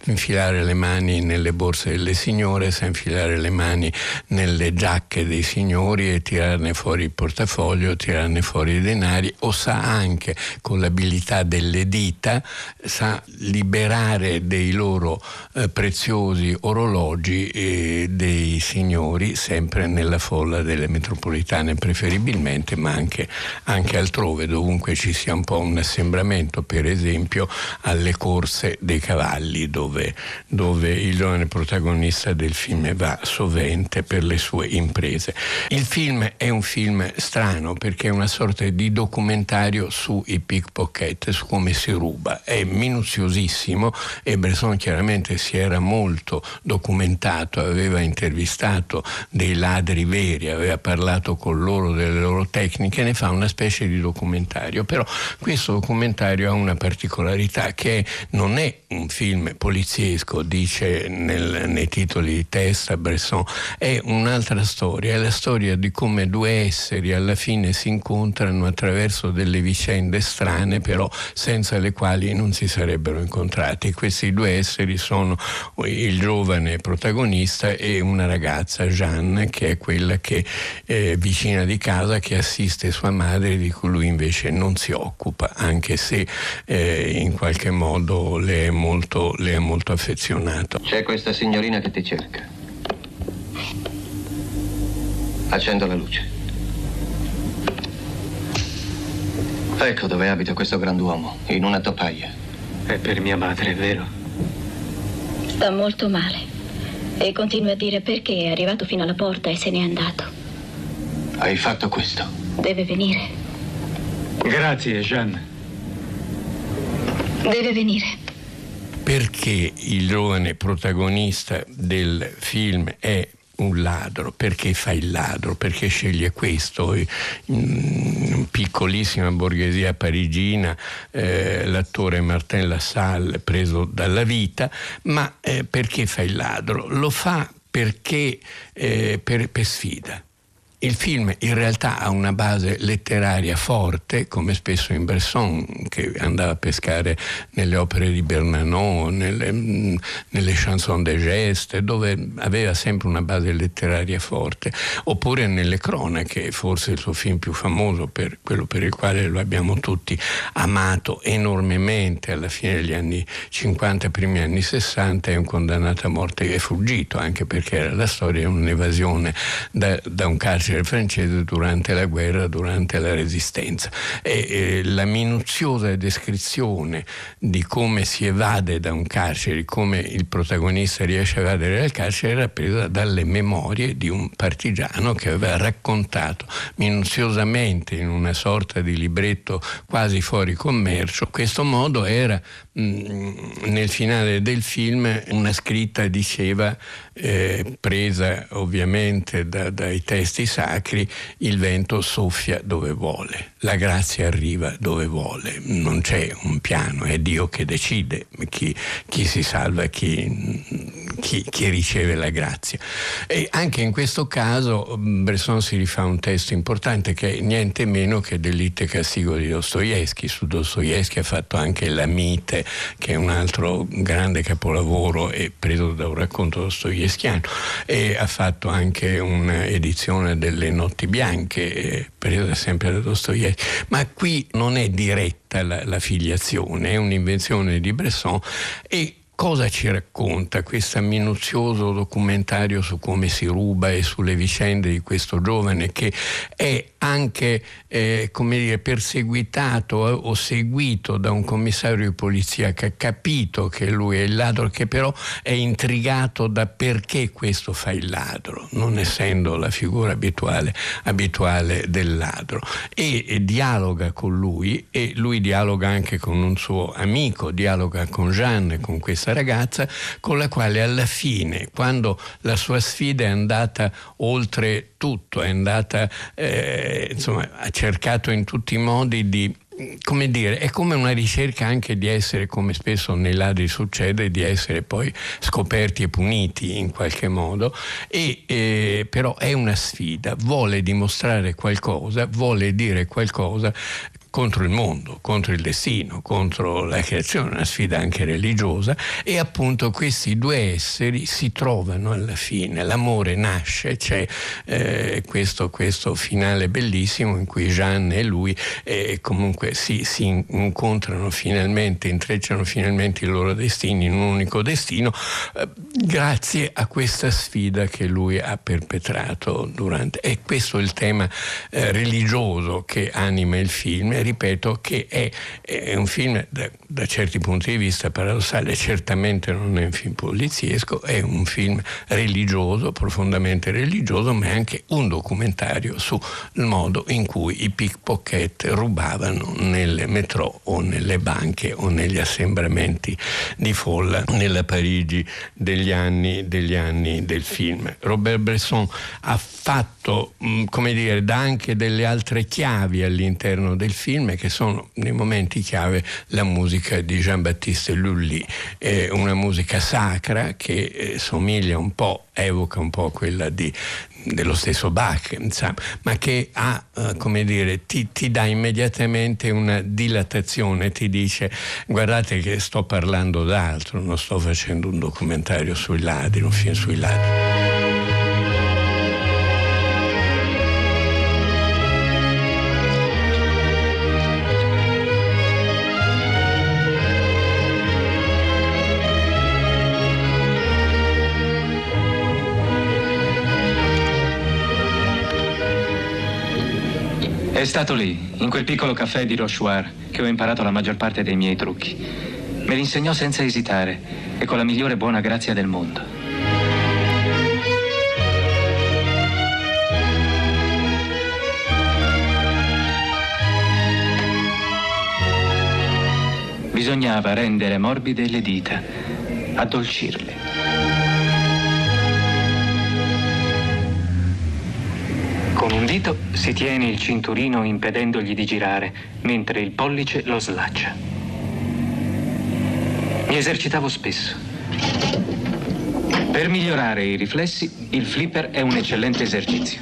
infilare le mani nelle borse delle signore, sa infilare le mani nelle giacche dei signori e tirarne fuori il portafoglio, tirarne fuori i denari o sa anche con l'abilità delle dita, sa liberare dei loro eh, preziosi orologi eh, dei signori sempre nella folla delle metropolitane preferibilmente ma anche, anche altrove dovunque ci sia un po' un assembramento per esempio alle corse dei cavalli dove, dove il giovane protagonista del film va sovente per le sue imprese. Il film è un film strano perché è una sorta di documentario sui pickpocket, su come si ruba, è minuziosissimo e Bresson chiaramente si era molto documentato, aveva intervistato dei ladri veri, aveva parlato con loro delle loro tecniche, ne fa una specie di documentario, però questo documentario ha una particolarità che non è un film poliziesco, dice nel, nei titoli di testa Bresson, è un'altra storia, è la storia di come due esseri alla fine si incontrano attraverso delle vicende strane, però senza le quali non si sarebbero incontrati. Questi due esseri sono il giovane protagonista e una ragazza, Jeanne, che è quella che è vicina di casa, che assiste sua madre, di cui lui invece non si occupa, anche se eh, in qualche modo le è molto, le è molto affezionato. C'è questa signorina che ti cerca. Accendo la luce. Ecco dove abita questo grand'uomo, in una topaia. È per mia madre, è vero? Sta molto male. E continua a dire perché è arrivato fino alla porta e se n'è andato. Hai fatto questo. Deve venire. Grazie, Jeanne. Deve venire. Perché il giovane protagonista del film è un ladro, perché fa il ladro, perché sceglie questo, in piccolissima borghesia parigina, eh, l'attore Martin Lassalle preso dalla vita, ma eh, perché fa il ladro? Lo fa perché eh, per, per sfida il film in realtà ha una base letteraria forte, come spesso in Bresson, che andava a pescare nelle opere di Bernanos, nelle, nelle chanson de geste, dove aveva sempre una base letteraria forte, oppure nelle cronache, forse il suo film più famoso, per quello per il quale lo abbiamo tutti amato enormemente alla fine degli anni 50, primi anni 60, è un condannato a morte che è fuggito, anche perché era la storia di un'evasione da, da un carcere carcere francese durante la guerra, durante la resistenza. E, e la minuziosa descrizione di come si evade da un carcere, come il protagonista riesce a evadere dal carcere, era presa dalle memorie di un partigiano che aveva raccontato minuziosamente in una sorta di libretto quasi fuori commercio. Questo modo era nel finale del film una scritta diceva eh, presa ovviamente da, dai testi sacri, il vento soffia dove vuole, la grazia arriva dove vuole, non c'è un piano, è Dio che decide chi, chi si salva, chi, chi, chi, riceve la grazia. E anche in questo caso Bresson si rifà un testo importante che è niente meno che Delitto e Castigo di Dostoevsky. Su Dostoevsky ha fatto anche La Mite, che è un altro grande capolavoro e preso da un racconto Dostoevsky Ieschiano e ha fatto anche un'edizione delle Notti Bianche, presa sempre da Dostoevsky. Ma qui non è diretta la, la filiazione, è un'invenzione di Bresson e cosa ci racconta questo minuzioso documentario su come si ruba e sulle vicende di questo giovane che è anche eh, dire, perseguitato o seguito da un commissario di polizia che ha capito che lui è il ladro, che però è intrigato da perché questo fa il ladro, non essendo la figura abituale, abituale del ladro. E, e dialoga con lui e lui dialoga anche con un suo amico, dialoga con Jeanne, con questa ragazza, con la quale alla fine, quando la sua sfida è andata oltre tutto, è andata, eh, insomma, ha cercato in tutti i modi di come dire, è come una ricerca anche di essere, come spesso nei ladri succede, di essere poi scoperti e puniti in qualche modo, e, eh, però è una sfida, vuole dimostrare qualcosa, vuole dire qualcosa contro il mondo, contro il destino, contro la creazione, una sfida anche religiosa e appunto questi due esseri si trovano alla fine, l'amore nasce, c'è eh, questo, questo, finale bellissimo in cui Jeanne e lui eh, comunque si, si, incontrano finalmente, intrecciano finalmente i loro destini in un unico destino eh, grazie a questa sfida che lui ha perpetrato durante. E questo è il tema eh, religioso che anima il film ripeto, che è, è un film da, da, certi punti di vista paradossale, certamente non è un film poliziesco, è un film religioso, profondamente religioso, ma è anche un documentario sul modo in cui i pickpocket rubavano nelle metro o nelle banche o negli assembramenti di folla nella Parigi degli anni, degli anni del film. Robert Bresson ha fatto, mm, come dire, dà anche delle altre chiavi all'interno del film film che sono nei momenti chiave la musica di Jean-Baptiste Lully, eh, una musica sacra che eh, somiglia un po', evoca un po' quella di, dello stesso Bach, insomma, ma che ha, uh, come dire, ti, ti, dà immediatamente una dilatazione, ti dice guardate che sto parlando d'altro, non sto facendo un documentario sui ladri, un film sui ladri. È stato lì, in quel piccolo caffè di Rochoir, che ho imparato la maggior parte dei miei trucchi. Me li insegnò senza esitare e con la migliore buona grazia del mondo. Bisognava rendere morbide le dita, addolcirle. Con un dito si tiene il cinturino impedendogli di girare, mentre il pollice lo slaccia. Mi esercitavo spesso. Per migliorare i riflessi, il flipper è un eccellente esercizio.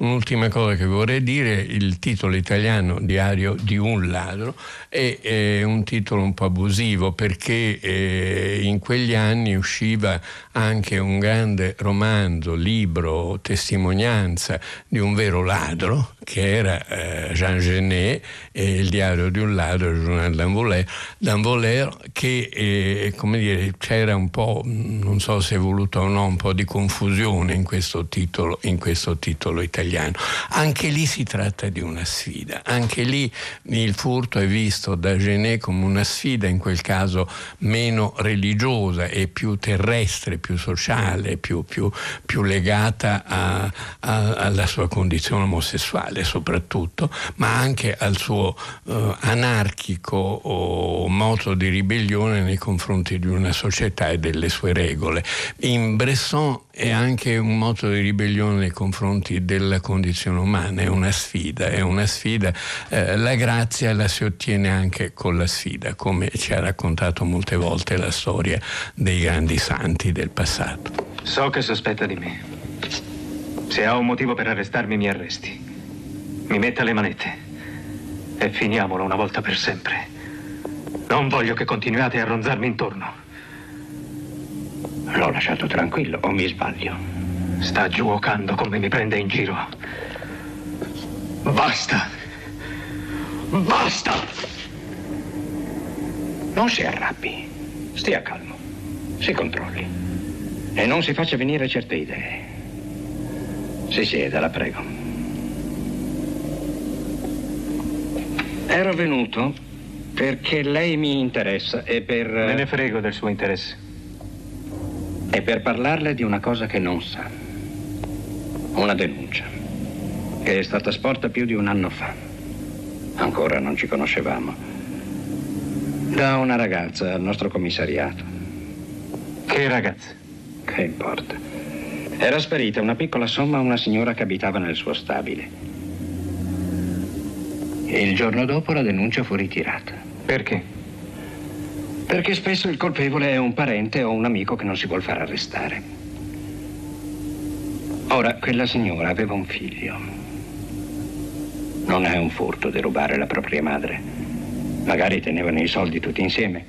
Un'ultima cosa che vorrei dire, il titolo italiano Diario di un ladro è, è un titolo un po' abusivo perché eh, in quegli anni usciva anche un grande romanzo, libro, testimonianza di un vero ladro che era eh, Jean Genet, eh, il diario di un ladro, il giornale d'Anvolère, che eh, come dire, c'era un po', non so se è voluto o no, un po' di confusione in questo titolo, in questo titolo italiano. Anche lì si tratta di una sfida, anche lì il furto è visto da Genet come una sfida, in quel caso meno religiosa e più terrestre, più sociale, più, più, più legata a, a, alla sua condizione omosessuale soprattutto, ma anche al suo uh, anarchico moto di ribellione nei confronti di una società e delle sue regole. In Bresson è anche un moto di ribellione nei confronti della condizione umana, è una sfida, è una sfida. Eh, la grazia la si ottiene anche con la sfida, come ci ha raccontato molte volte la storia dei grandi santi del passato. So che sospetta di me. Se ha un motivo per arrestarmi, mi arresti. Mi metta le manette. E finiamolo una volta per sempre. Non voglio che continuiate a ronzarmi intorno. L'ho lasciato tranquillo o mi sbaglio? Sta giuocando come mi prende in giro. Basta! Basta! Non si arrabbi. Stia calmo. Si controlli. E non si faccia venire certe idee. Si sieda, la prego. Ero venuto perché lei mi interessa e per... Me ne frego del suo interesse e per parlarle di una cosa che non sa. Una denuncia, che è stata sporta più di un anno fa. Ancora non ci conoscevamo. Da una ragazza al nostro commissariato. Che ragazza? Che importa. Era sparita una piccola somma a una signora che abitava nel suo stabile. Il giorno dopo la denuncia fu ritirata. Perché? Perché spesso il colpevole è un parente o un amico che non si vuol far arrestare. Ora, quella signora aveva un figlio. Non è un furto derubare la propria madre. Magari tenevano i soldi tutti insieme.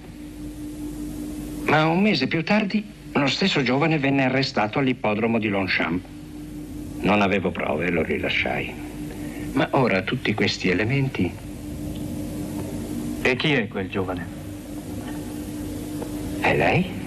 Ma un mese più tardi, lo stesso giovane venne arrestato all'ippodromo di Longchamp. Non avevo prove e lo rilasciai. Ma ora tutti questi elementi... E chi è quel giovane? E lei?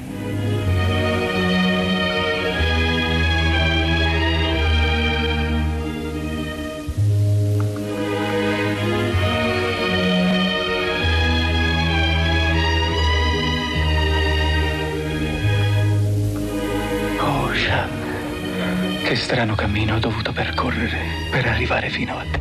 Che strano cammino ho dovuto percorrere per arrivare fino a te.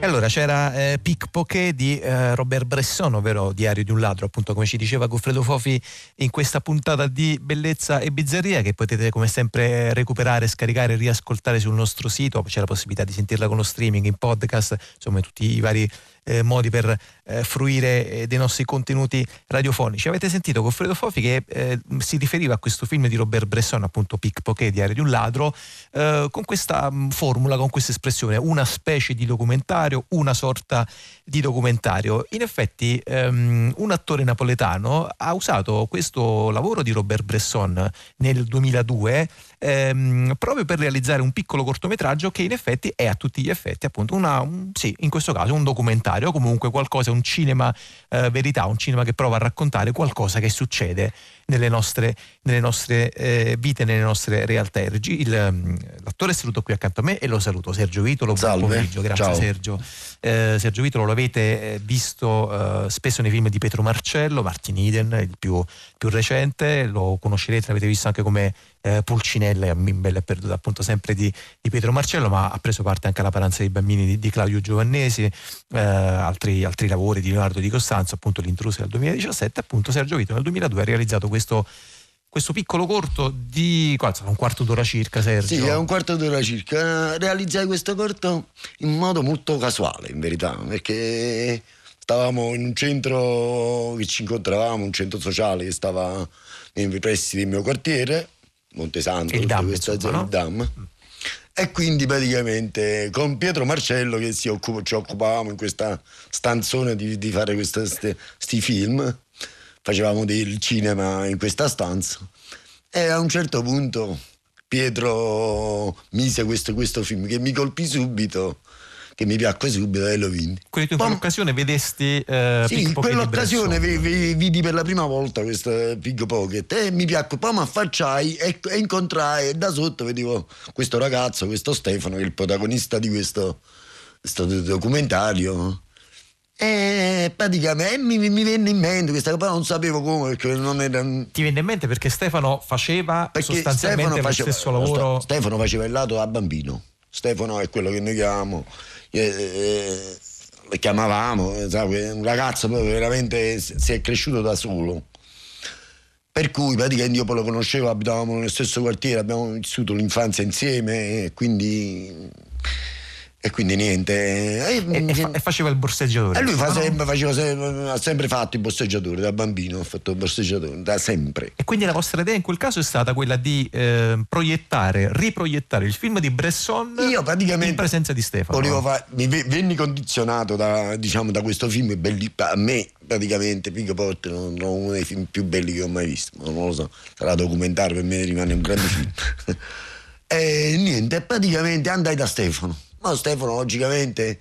E allora c'era eh, Pickpocket di eh, Robert Bresson, ovvero Diario di un ladro, appunto come ci diceva Goffredo Fofi in questa puntata di Bellezza e Bizzarria che potete come sempre recuperare, scaricare e riascoltare sul nostro sito, c'è la possibilità di sentirla con lo streaming, in podcast, insomma tutti i vari eh, modi per eh, fruire eh, dei nostri contenuti radiofonici. Avete sentito Goffredo Fofi che eh, si riferiva a questo film di Robert Bresson, appunto Pickpocket, Diario di un ladro, eh, con questa mh, formula, con questa espressione, una specie di documentario, una sorta di documentario. In effetti um, un attore napoletano ha usato questo lavoro di Robert Bresson nel 2002 ehm, proprio per realizzare un piccolo cortometraggio che in effetti è a tutti gli effetti appunto una, un, sì, in questo caso un documentario, comunque qualcosa, un cinema eh, verità, un cinema che prova a raccontare qualcosa che succede nelle nostre, nelle nostre eh, vite, nelle nostre realtà. Il, mm, l'attore è seduto qui accanto a me e lo saluto, Sergio Vitolo. Salve. Buon pomeriggio, grazie Ciao. Sergio. Eh, Sergio Vitolo lo avete eh, visto eh, spesso nei film di Pietro Marcello, Martin Eden, il più, più recente, lo conoscerete, l'avete visto anche come eh, Pulcinella a Mimbella è perduta appunto sempre di, di, Pietro Marcello, ma ha preso parte anche alla paranza dei bambini di, di Claudio Giovannesi, eh, altri, altri, lavori di Leonardo Di Costanzo, appunto l'intruso del 2017, appunto Sergio Vito nel 2002 ha realizzato questo, questo piccolo corto di quasi, un quarto d'ora circa, Sergio. Sì, è un quarto d'ora circa. Realizzai questo corto in modo molto casuale, in verità, perché stavamo in un centro che ci incontravamo, un centro sociale che stava nei pressi del mio quartiere Montesanto, il Dam, questa insomma, zona, no? il Dam. E quindi praticamente con Pietro Marcello che occupa, ci occupavamo in questa stanzone di, di fare questi film, facevamo del cinema in questa stanza e a un certo punto Pietro mise questo, questo film che mi colpì subito che mi piacque subito e lo vinti. Quindi tu in quell'occasione vedesti eh, Sì, in quell'occasione vi, vi, vidi per la prima volta questo Pig Pocket e mi piacque, poi mi affacciai e, e incontrai e da sotto vedevo questo ragazzo, questo Stefano, che è il protagonista di questo, questo documentario. E praticamente mi, mi, venne in mente questa cosa, non sapevo come perché non era. Ti venne in mente perché Stefano faceva perché sostanzialmente Stefano faceva, lo stesso lavoro. Stefano faceva il lato da bambino. Stefano è quello che noi chiamiamo eh, eh, chiamavamo, sai, un ragazzo proprio veramente si è cresciuto da solo. Per cui praticamente io poi lo conoscevo, abitavamo nello stesso quartiere, abbiamo vissuto l'infanzia insieme e quindi e quindi niente. E, e, fa, e faceva il borseggiatore. E lui fa sempre, faceva sempre, ha sempre fatto il borseggiatore, da bambino ha fatto il borseggiatore, da sempre. E quindi la vostra idea in quel caso è stata quella di eh, proiettare, riproiettare il film di Bresson Io praticamente in presenza di Stefano. Fa, mi venni condizionato da, diciamo, da questo film, belli, a me praticamente Pig Pot è uno dei film più belli che ho mai visto, non lo so, sarà documentario, per me rimane un grande film. e niente, praticamente andai da Stefano ma Stefano logicamente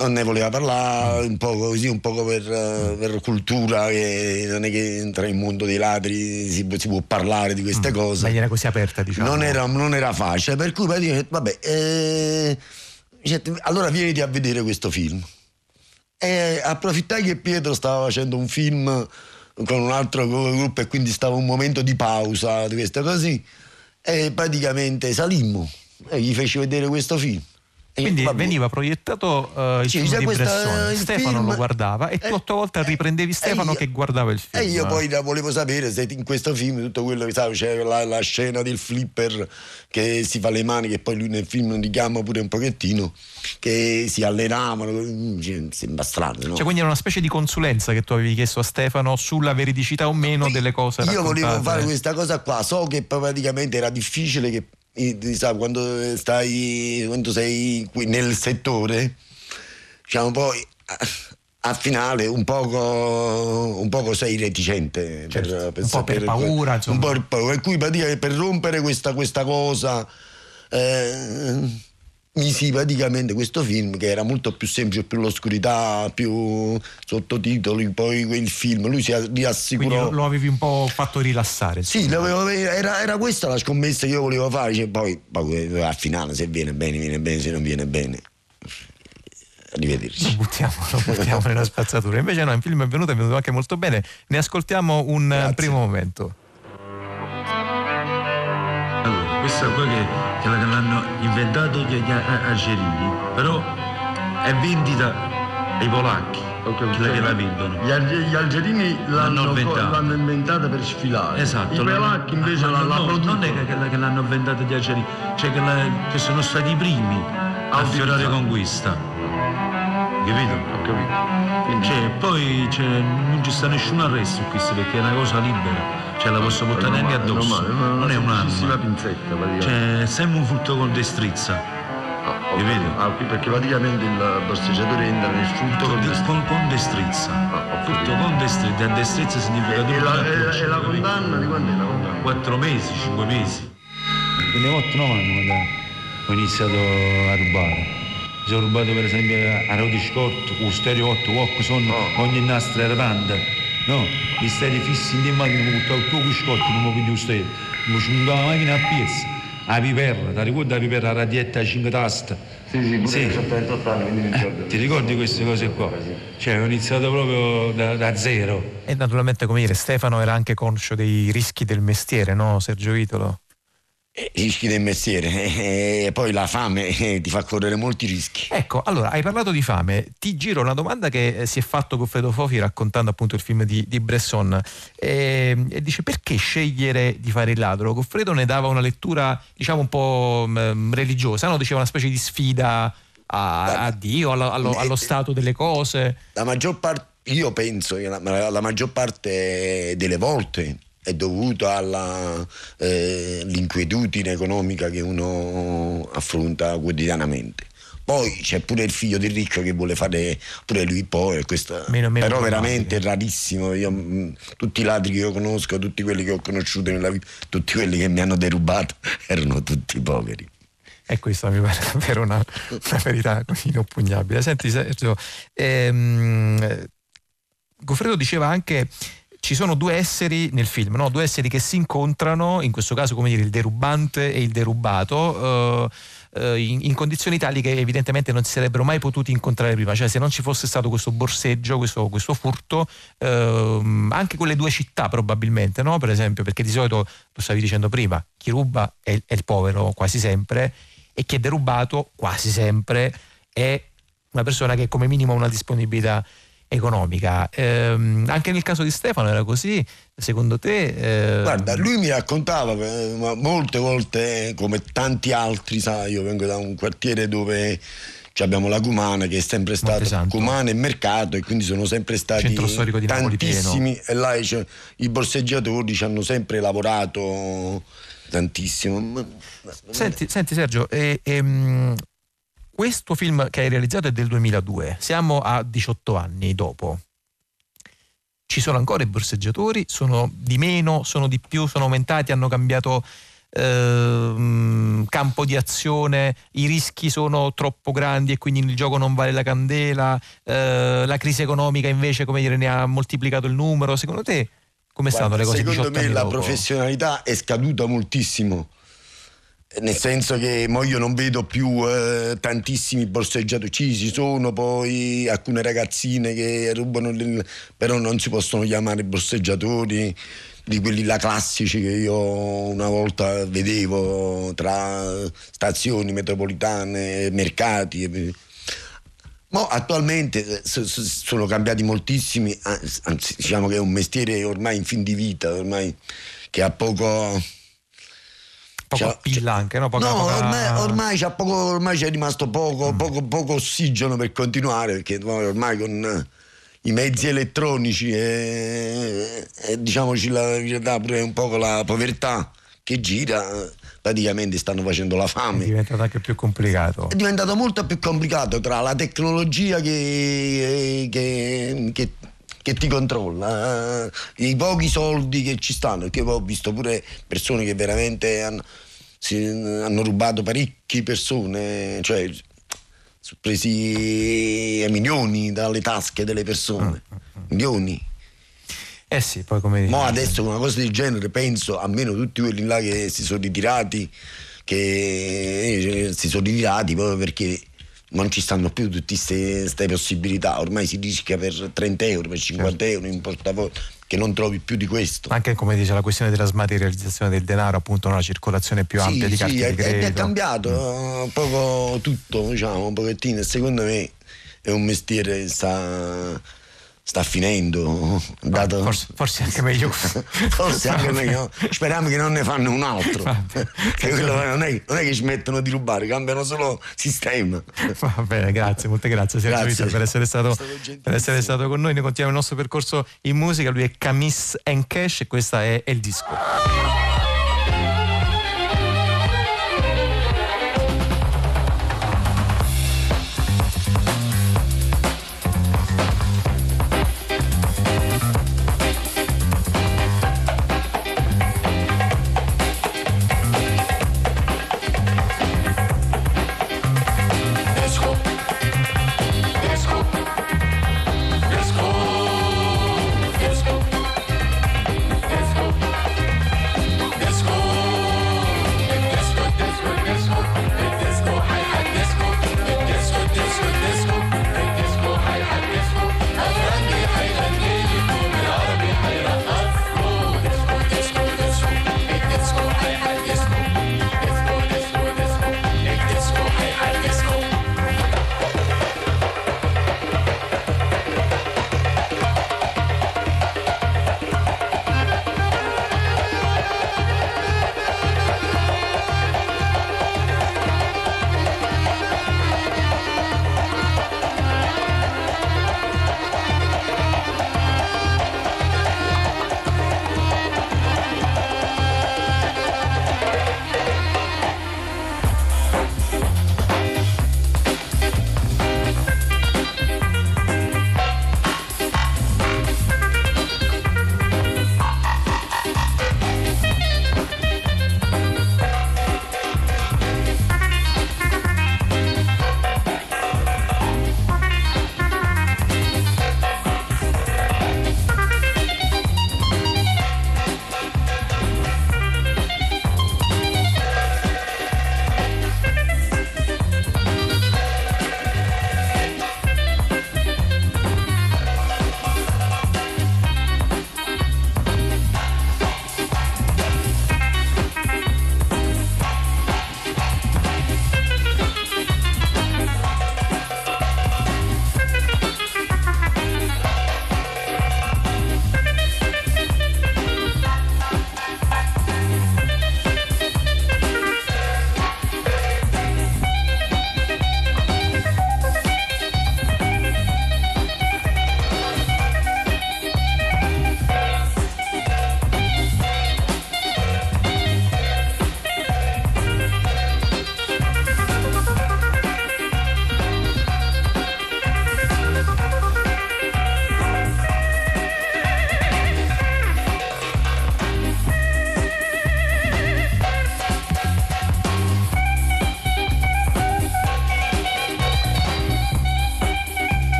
non ne voleva parlare, un po' così, un po' per, per, cultura, che non è che entra nel mondo dei ladri si, si può parlare di queste mm, cose. Ma era così aperta, diciamo. Non era, non era facile, per cui praticamente, vabbè, eh, allora vieniti a vedere questo film. E approfittai che Pietro stava facendo un film con un altro gruppo e quindi stava un momento di pausa di queste cose e praticamente salimmo e gli feci vedere questo film. Quindi vabbè. veniva proiettato uh, il sì, film di questa, Bresson, Stefano film, lo guardava e tu eh, otto volte riprendevi Stefano io, che guardava il film. E io poi volevo sapere se in questo film tutto quello che sai, c'è la, la, scena del flipper che si fa le mani, che poi lui nel film li chiama pure un pochettino, che si allenavano, mm, cioè, sembra strano. No? Cioè, quindi era una specie di consulenza che tu avevi chiesto a Stefano sulla veridicità o meno delle cose. Io volevo fare questa cosa qua, so che praticamente era difficile che sai, quando stai quando sei qui nel settore diciamo poi a finale un poco, un poco sei reticente certo, per, per un po' per paura insomma. un po' per paura e qui per rompere questa, questa cosa eh, misi praticamente questo film che era molto più semplice, più l'oscurità, più sottotitoli, poi quel film, lui si riassicurò. Quindi lo avevi un po' fatto rilassare. Sì, era, era, questa la scommessa che io volevo fare, cioè, poi, poi al finale se viene bene, viene bene, se non viene bene. Arrivederci. Lo buttiamo, lo buttiamo nella spazzatura. Invece no, il film è venuto, è venuto anche molto bene. Ne ascoltiamo un Grazie. primo momento. Questa è quella che che l'hanno inventato gli algerini, però è vendita ai polacchi. Okay, cioè, che la vendono. Gli, gli algerini l'hanno, l'hanno, inventata. l'hanno, inventata. per sfilare. Esatto. I polacchi invece no, la, no, Non è che, che, l'hanno inventata gli algerini, cioè che, la, che sono stati i primi a fiorare conquista. Capito? Ho capito. Cioè, poi non ci sta nessun arresto qui perché è una cosa libera cioè la posso portare anche addosso, non, non, non è un'arma. pinzetta. Cioè, sempre un frutto con destrezza. Ah, okay. ah, perché praticamente il borseggiatore entra nel frutto con, con, con, con destrezza. Ah, frutto con destrezza, e destrezza significa e, e, la, e, e la condanna di quando è la condanna? Quattro mesi, cinque mesi. Quelle volte no anno ho iniziato a rubare. Mi sono rubato per esempio a Rodi Scott, o Stereo 8, Walk, Son, oh. ogni nastro era panda. No, gli stati fissi in macchina, mi buttavo il tuo cuscotto, non mi piglio stare. Mi smuntavo la macchina a piezza. La piperra, ti ricordi la piperra, la radietta a 5 taste? Sì, sì, pure sì. ho 28 anni, quindi mi ricordo. Eh, ti ricordi queste cose qua? Cioè, ho iniziato proprio da, da, zero. E naturalmente, come dire, Stefano era anche conscio dei rischi del mestiere, no, Sergio Vitolo? Rischi del mestiere e poi la fame eh, ti fa correre molti rischi. Ecco, allora hai parlato di fame, ti giro una domanda che eh, si è fatto Goffredo Fofi raccontando appunto il film di, di Bresson e, e, dice perché scegliere di fare il ladro? Goffredo ne dava una lettura diciamo un po' mh, religiosa, no? diceva una specie di sfida a, a Dio, allo, allo, allo, stato delle cose. La maggior parte, io penso, la, la maggior parte delle volte è dovuto all'inquietudine economica che uno affronta quotidianamente. Poi c'è pure il figlio del ricco che vuole fare pure lui poi, questo, Meno- meno però veramente è rarissimo. Io, mh, tutti i ladri che io conosco, tutti quelli che ho conosciuto nella vita, tutti quelli che mi hanno derubato erano tutti poveri. E questa mi pare davvero una, una verità inoppugnabile. Senti Sergio, ehm, eh, Goffredo diceva anche ci sono due esseri nel film, no? due esseri che si incontrano, in questo caso come dire il derubante e il derubato, eh, eh, in, in condizioni tali che evidentemente non si sarebbero mai potuti incontrare prima, cioè se non ci fosse stato questo borseggio, questo, questo furto, ehm, anche quelle due città probabilmente, no? per esempio, perché di solito, lo stavi dicendo prima, chi ruba è, è il povero quasi sempre e chi è derubato quasi sempre è una persona che come minimo ha una disponibilità economica. Ehm, anche nel caso di Stefano era così, secondo te? eh, Guarda, lui mi raccontava eh, ma molte volte, eh, come tanti altri, sai, io vengo da un quartiere dove abbiamo la Cumana che è sempre stata. Cumana e mercato e quindi sono sempre stati tantissimi e là c'è- i borseggiatori ci hanno sempre lavorato tantissimo. Senti, senti Sergio, eh, ehm, questo film che hai realizzato è del 2002, siamo a 18 anni dopo. Ci sono ancora i borseggiatori? Sono di meno? Sono di più? Sono aumentati? Hanno cambiato ehm, campo di azione? I rischi sono troppo grandi e quindi il gioco non vale la candela? Eh, la crisi economica invece come dire, ne ha moltiplicato il numero? Secondo te come stanno le Guarda, cose? Secondo 18 me la dopo? professionalità è scaduta moltissimo. Nel senso che mo io non vedo più eh, tantissimi borseggiatori, ci ci sono poi alcune ragazzine che rubano, le- però non si possono chiamare borseggiatori di quelli là classici che io una volta vedevo tra stazioni metropolitane, mercati. Mo attualmente eh, so- so- sono cambiati moltissimi, an- anzi diciamo che è un mestiere ormai in fin di vita, ormai che ha poco... Poco c'ha- appeal anche, no? Poca- no, poca- ormai, ormai, c'ha poco, ormai c'è rimasto poco, poco, poco ossigeno per continuare, perché ormai con eh, i mezzi elettronici e, e diciamoci la verità pure un po' la povertà che gira, praticamente stanno facendo la è fame. diventato anche più complicato. È diventato molto più complicato tra la tecnologia che, che- che- che ti controlla, eh, i pochi soldi che ci stanno, perché poi ho visto pure persone che veramente hanno, si- hanno rubato parecchie persone, cioè sono presi milioni dalle tasche delle persone, milioni. Eh sì, poi come dici- adesso con una cosa del genere penso, almeno tutti quelli là che si sono ritirati, che eh, si sono ritirati proprio perché non ci stanno più tutte queste possibilità, ormai si rischia per 30 euro, per 50 euro in portafoglio, che non trovi più di questo. Anche come dice la questione della smaterializzazione del denaro, appunto una circolazione più ampia di carte sì, di è, credito. è cambiato eh, un poco tutto, diciamo, un pochettino, secondo me è un mestiere che sta, sta finendo. dato- Forse, forse anche meglio. Forse anche meglio. Speriamo che non ne fanno un altro. non è, non è che ci mettono di rubare, cambiano solo sistema. Va bene, grazie, molte grazie Sergio Grazie. Per essere, stato, per essere stato con noi. Noi continuiamo il nostro percorso in musica. Lui è Camis Cash e questo è, è il. Disco.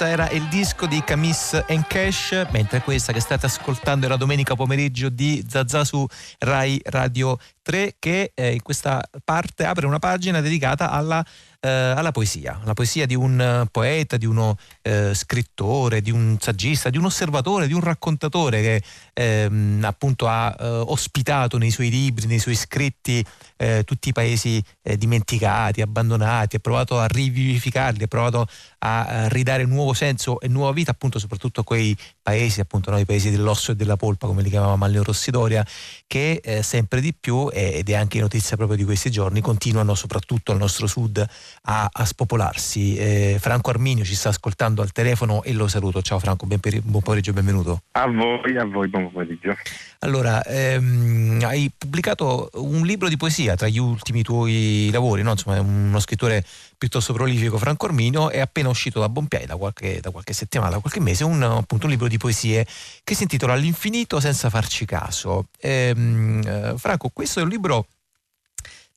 Questo era il disco di Camis Cash, mentre questa che state ascoltando era domenica pomeriggio di Zazà su Rai Radio 3 che eh, in questa parte apre una pagina dedicata alla eh, alla poesia, la poesia di un eh, poeta, di uno eh, scrittore, di un saggista, di un osservatore, di un raccontatore che ehm, appunto ha eh, ospitato nei suoi libri, nei suoi scritti eh, tutti i paesi eh, dimenticati, abbandonati, ha provato a rivivificarli, ha provato a, ridare nuovo senso e nuova vita appunto soprattutto a quei paesi, appunto no, i paesi dell'osso e della polpa come li chiamava Maglio Rossidoria, che sempre di più, ed è anche notizia proprio di questi giorni, continuano soprattutto al nostro sud a, a spopolarsi. Eh, Franco Arminio ci sta ascoltando al telefono e lo saluto. Ciao Franco, ben per, buon pomeriggio, benvenuto. A voi, a voi, buon pomeriggio. Allora, ehm, hai pubblicato un libro di poesia tra gli ultimi tuoi lavori, no? Insomma, è uno scrittore piuttosto prolifico, Franco Arminio, è appena uscito da Bompiai da qualche, da qualche settimana, da qualche mese, un, appunto, un libro di poesie che si intitola L'infinito senza farci caso. Ehm, eh, Franco, questo è un libro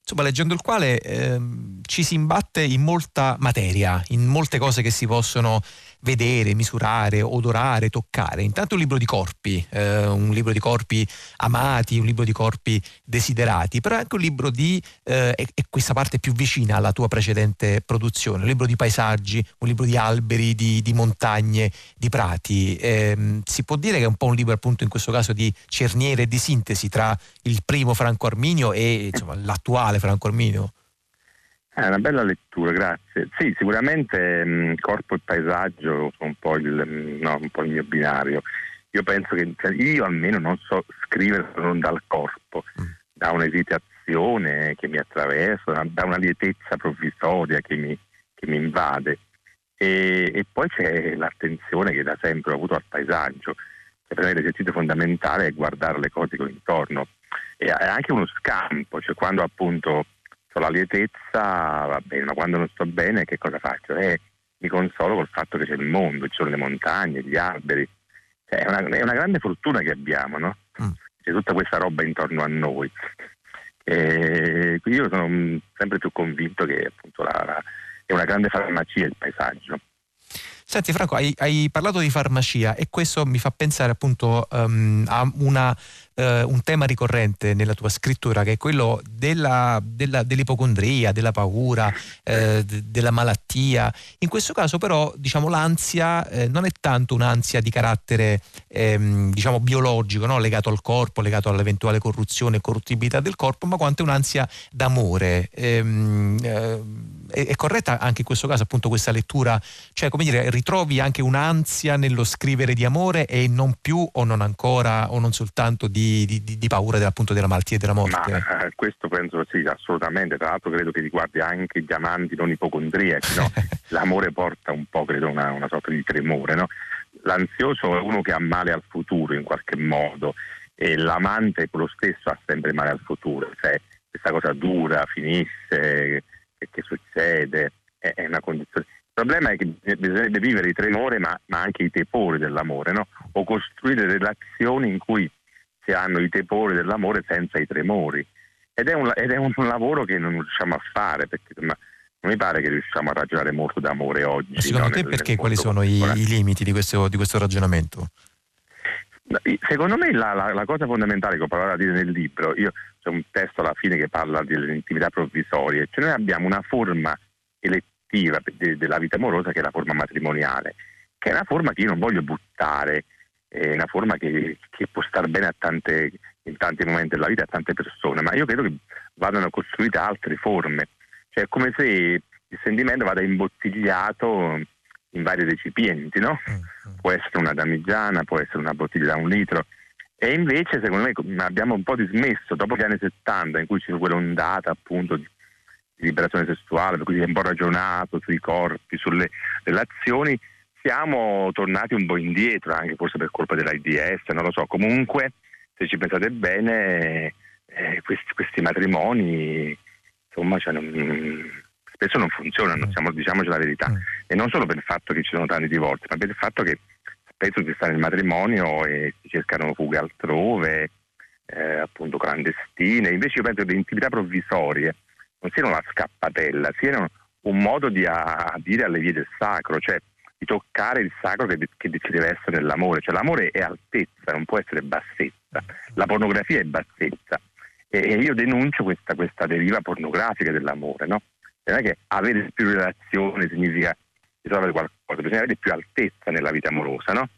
insomma, leggendo il quale ehm, ci si imbatte in molta materia, in molte cose che si possono vedere, misurare, odorare, toccare. Intanto un libro di corpi, eh, un libro di corpi amati, un libro di corpi desiderati, però anche un libro di, eh, e, questa parte più vicina alla tua precedente produzione, un libro di paesaggi, un libro di alberi, di, di montagne, di prati. Eh, si può dire che è un po' un libro appunto in questo caso di cerniere e di sintesi tra il primo Franco Arminio e insomma, l'attuale Franco Arminio? È una bella lettura, grazie. Sì, sicuramente mh, corpo e paesaggio sono un po, il, mh, no, un po' il mio binario. Io penso che cioè, io almeno non so scrivere non dal corpo, mm. da un'esitazione che mi attraversa, da una lietezza provvisoria che mi, che mi invade. E, e, poi c'è l'attenzione che da sempre ho avuto al paesaggio. Cioè, per me l'esercizio fondamentale è guardare le cose che ho intorno. E è anche uno scampo, cioè quando appunto ho la lietezza, va bene, ma quando non sto bene che cosa faccio? Eh, mi consolo col fatto che c'è il mondo, ci sono le montagne, gli alberi. Cioè, è, una, è, una, grande fortuna che abbiamo, no? Mm. C'è tutta questa roba intorno a noi. E io sono sempre più convinto che appunto la, la, è una grande farmacia il paesaggio. Senti Franco, hai, hai, parlato di farmacia e questo mi fa pensare appunto um, a una eh, un tema ricorrente nella tua scrittura che è quello della, della, dell'ipocondria, della paura, eh, d- della malattia. In questo caso però diciamo, l'ansia eh, non è tanto un'ansia di carattere ehm, diciamo, biologico, no? legato al corpo, legato all'eventuale corruzione e corruttibilità del corpo, ma quanto è un'ansia d'amore. Ehm, eh, è, è, corretta anche in questo caso appunto questa lettura? Cioè come dire, ritrovi anche un'ansia nello scrivere di amore e non più o non ancora o non soltanto di di, di, di paura appunto della malattia e della morte. Ma, eh, questo penso sì, assolutamente. Tra l'altro credo che riguardi anche gli amanti non ipocondriaci. No? L'amore porta un po', credo, una, una sorta di tremore. No? L'ansioso è uno che ha male al futuro in qualche modo e l'amante quello stesso ha sempre male al futuro. Cioè, questa cosa dura, finisce, che, che succede, è, è una condizione. Il problema è che bisognerebbe vivere i tremori ma, ma anche i tepori dell'amore, no? o costruire relazioni in cui si hanno i tepori dell'amore senza i tremori. Ed è un, ed è un lavoro che non riusciamo a fare perché ma, non mi pare che riusciamo a ragionare molto d'amore oggi. Ma secondo no? te perché? Nel Quali sono i, i, limiti di questo, di questo, ragionamento? Secondo me la, la, la, cosa fondamentale che ho provato a dire nel libro, io c'è un testo alla fine che parla delle intimità provvisorie, cioè noi abbiamo una forma elettiva de, della vita amorosa che è la forma matrimoniale, che è una forma che io non voglio buttare, è una forma che, che può stare bene tante, in tanti momenti della vita a tante persone, ma io credo che vadano costruite altre forme, cioè è come se il sentimento vada imbottigliato in vari recipienti, no? Mm-hmm. Può essere una damigiana, può essere una bottiglia da un litro. E invece, secondo me, abbiamo un po' dismesso, dopo gli anni 70, in cui c'è quell'ondata appunto di, di liberazione sessuale, per cui si è un po' ragionato sui corpi, sulle relazioni, siamo tornati un po' indietro, anche forse per colpa dell'AIDS, non lo so. Comunque, se ci pensate bene, eh, questi, questi, matrimoni insomma, cioè non, spesso non funzionano, siamo, diciamoci la verità. Mm. E non solo per il fatto che ci sono tanti divorzi, ma per il fatto che spesso si sta nel matrimonio e si cercano fughe altrove, eh, appunto clandestine. Invece io penso che le intimità provvisorie non siano una scappatella, siano un modo di adire alle vie del sacro, cioè di toccare il sacro che, che ci deve essere nell'amore, cioè l'amore è altezza, non può essere bassezza, la pornografia è bassezza. E, e io denuncio questa, questa, deriva pornografica dell'amore, no? Non è che avere più relazioni significa risolvere qualcosa, bisogna avere più altezza nella vita amorosa, no?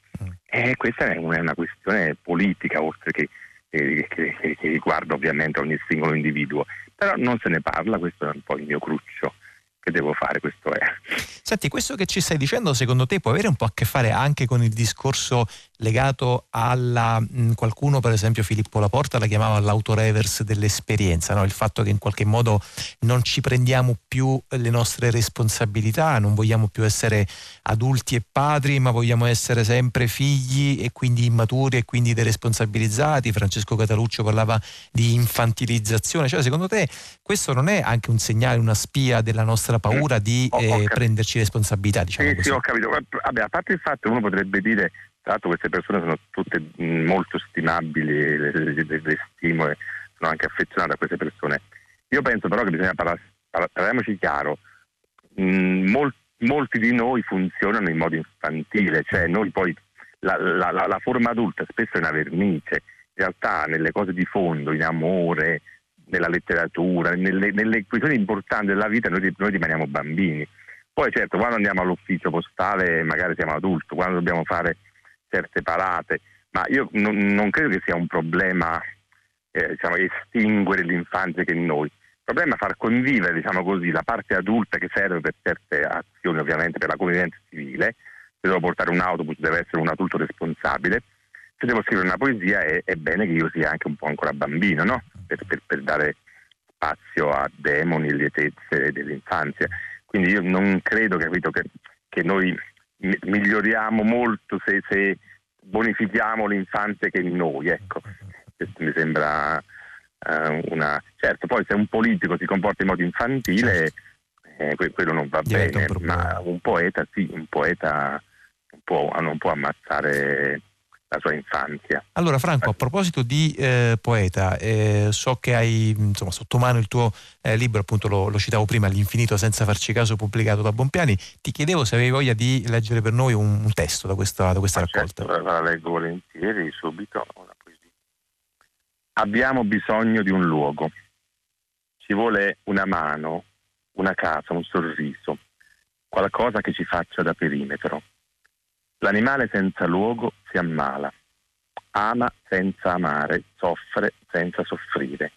E questa è una, è una questione politica oltre che, che, che, che riguarda ovviamente ogni singolo individuo, però non se ne parla, questo è un po' il mio cruccio che devo fare, questo è. Senti, questo che ci stai dicendo secondo te può avere un po' a che fare anche con il discorso legato alla mh, qualcuno, per esempio Filippo Laporta la chiamava l'autoreverse dell'esperienza, no? il fatto che in qualche modo non ci prendiamo più le nostre responsabilità, non vogliamo più essere adulti e padri, ma vogliamo essere sempre figli e quindi immaturi e quindi deresponsabilizzati. Francesco Cataluccio parlava di infantilizzazione, cioè secondo te questo non è anche un segnale, una spia della nostra paura di eh, prenderci responsabilità? Diciamo sì, così. sì, ho capito. Vabbè, a parte il fatto che uno potrebbe dire tra l'altro queste persone sono tutte molto stimabili, le, le, le stimo e sono anche affezionato a queste persone. Io penso però che bisogna parlare, parliamoci chiaro, mh, molti, molti di noi funzionano in modo infantile, cioè noi poi la, la, la, la, forma adulta spesso è una vernice, in realtà nelle cose di fondo, in amore, nella letteratura, nelle, nelle questioni importanti della vita noi, noi rimaniamo bambini. Poi certo, quando andiamo all'ufficio postale magari siamo adulti, quando dobbiamo fare certe parate, ma io non, non credo che sia un problema eh, diciamo, estinguere l'infanzia che noi. Il problema è far convivere diciamo così, la parte adulta che serve per certe azioni, ovviamente per la convivenza civile. Se devo portare un autobus deve essere un adulto responsabile. Se devo scrivere una poesia è, è bene che io sia anche un po' ancora bambino, no? Per, per, per dare spazio a demoni e lietezze dell'infanzia. Quindi io non credo capito, che, che noi miglioriamo molto se, se, bonifichiamo l'infanzia che è in noi. Ecco. Questo mi sembra uh, una... Certo, poi se un politico si comporta in modo infantile, eh, quello non va Diventa bene, un ma un poeta sì, un poeta può, non può ammazzare la sua infanzia. Allora Franco, a proposito di eh, poeta, eh, so che hai insomma, sotto mano il tuo eh, libro, appunto lo, lo, citavo prima, L'infinito senza farci caso, pubblicato da Bompiani, ti chiedevo se avevi voglia di leggere per noi un, un testo da questa, da questa raccolta. Certo, la leggo volentieri, subito. Abbiamo bisogno di un luogo, ci vuole una mano, una casa, un sorriso, qualcosa che ci faccia da perimetro L'animale senza luogo si ammala, ama senza amare, soffre senza soffrire.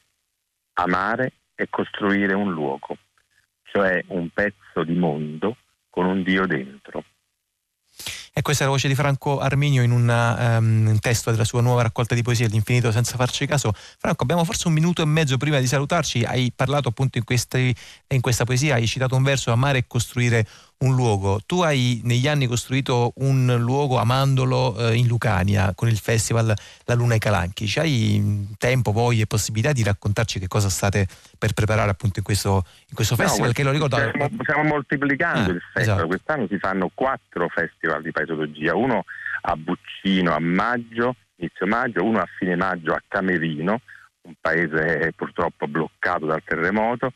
Amare è costruire un luogo, cioè un pezzo di mondo con un Dio dentro. E questa è la voce di Franco Arminio in una, um, un testo della sua nuova raccolta di poesie, L'infinito senza farci caso. Franco, abbiamo forse un minuto e mezzo prima di salutarci. Hai parlato appunto in, questi, in questa poesia, hai citato un verso, amare e costruire un luogo. Tu hai negli anni costruito un luogo amandolo eh, in Lucania con il festival La Luna ai Calanchi. C'hai tempo, voglia e possibilità di raccontarci che cosa state per preparare appunto in questo, in questo festival? No, che lo ricordo. Stiamo, stiamo moltiplicando ah, il festival. Esatto. Quest'anno si fanno quattro festival di paesologia, uno a Buccino a maggio, inizio maggio, uno a fine maggio a Camerino, un paese purtroppo bloccato dal terremoto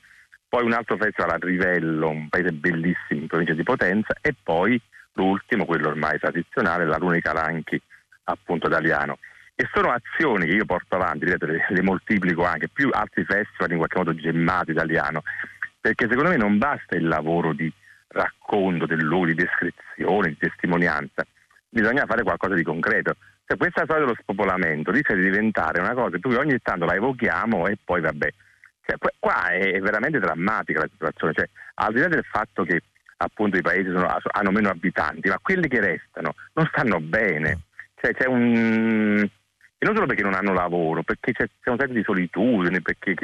poi un altro festival a Rivello, un paese bellissimo in provincia di Potenza, e poi l'ultimo, quello ormai tradizionale, la Luna Calanchi, appunto italiano. E sono azioni che io porto avanti, ripeto, le, le moltiplico anche, più altri festival in qualche modo gemmato italiano, perché secondo me non basta il lavoro di racconto del di descrizione, di testimonianza, bisogna fare qualcosa di concreto. Cioè, questa storia dello spopolamento rischia di diventare una cosa che ogni tanto la evochiamo e poi vabbè cioè, qua è veramente drammatica la situazione, cioè, al di là del fatto che appunto i paesi sono, hanno meno abitanti, ma quelli che restano non stanno bene. Cioè, c'è un... E non solo perché non hanno lavoro, perché c'è, c'è un senso di solitudine, perché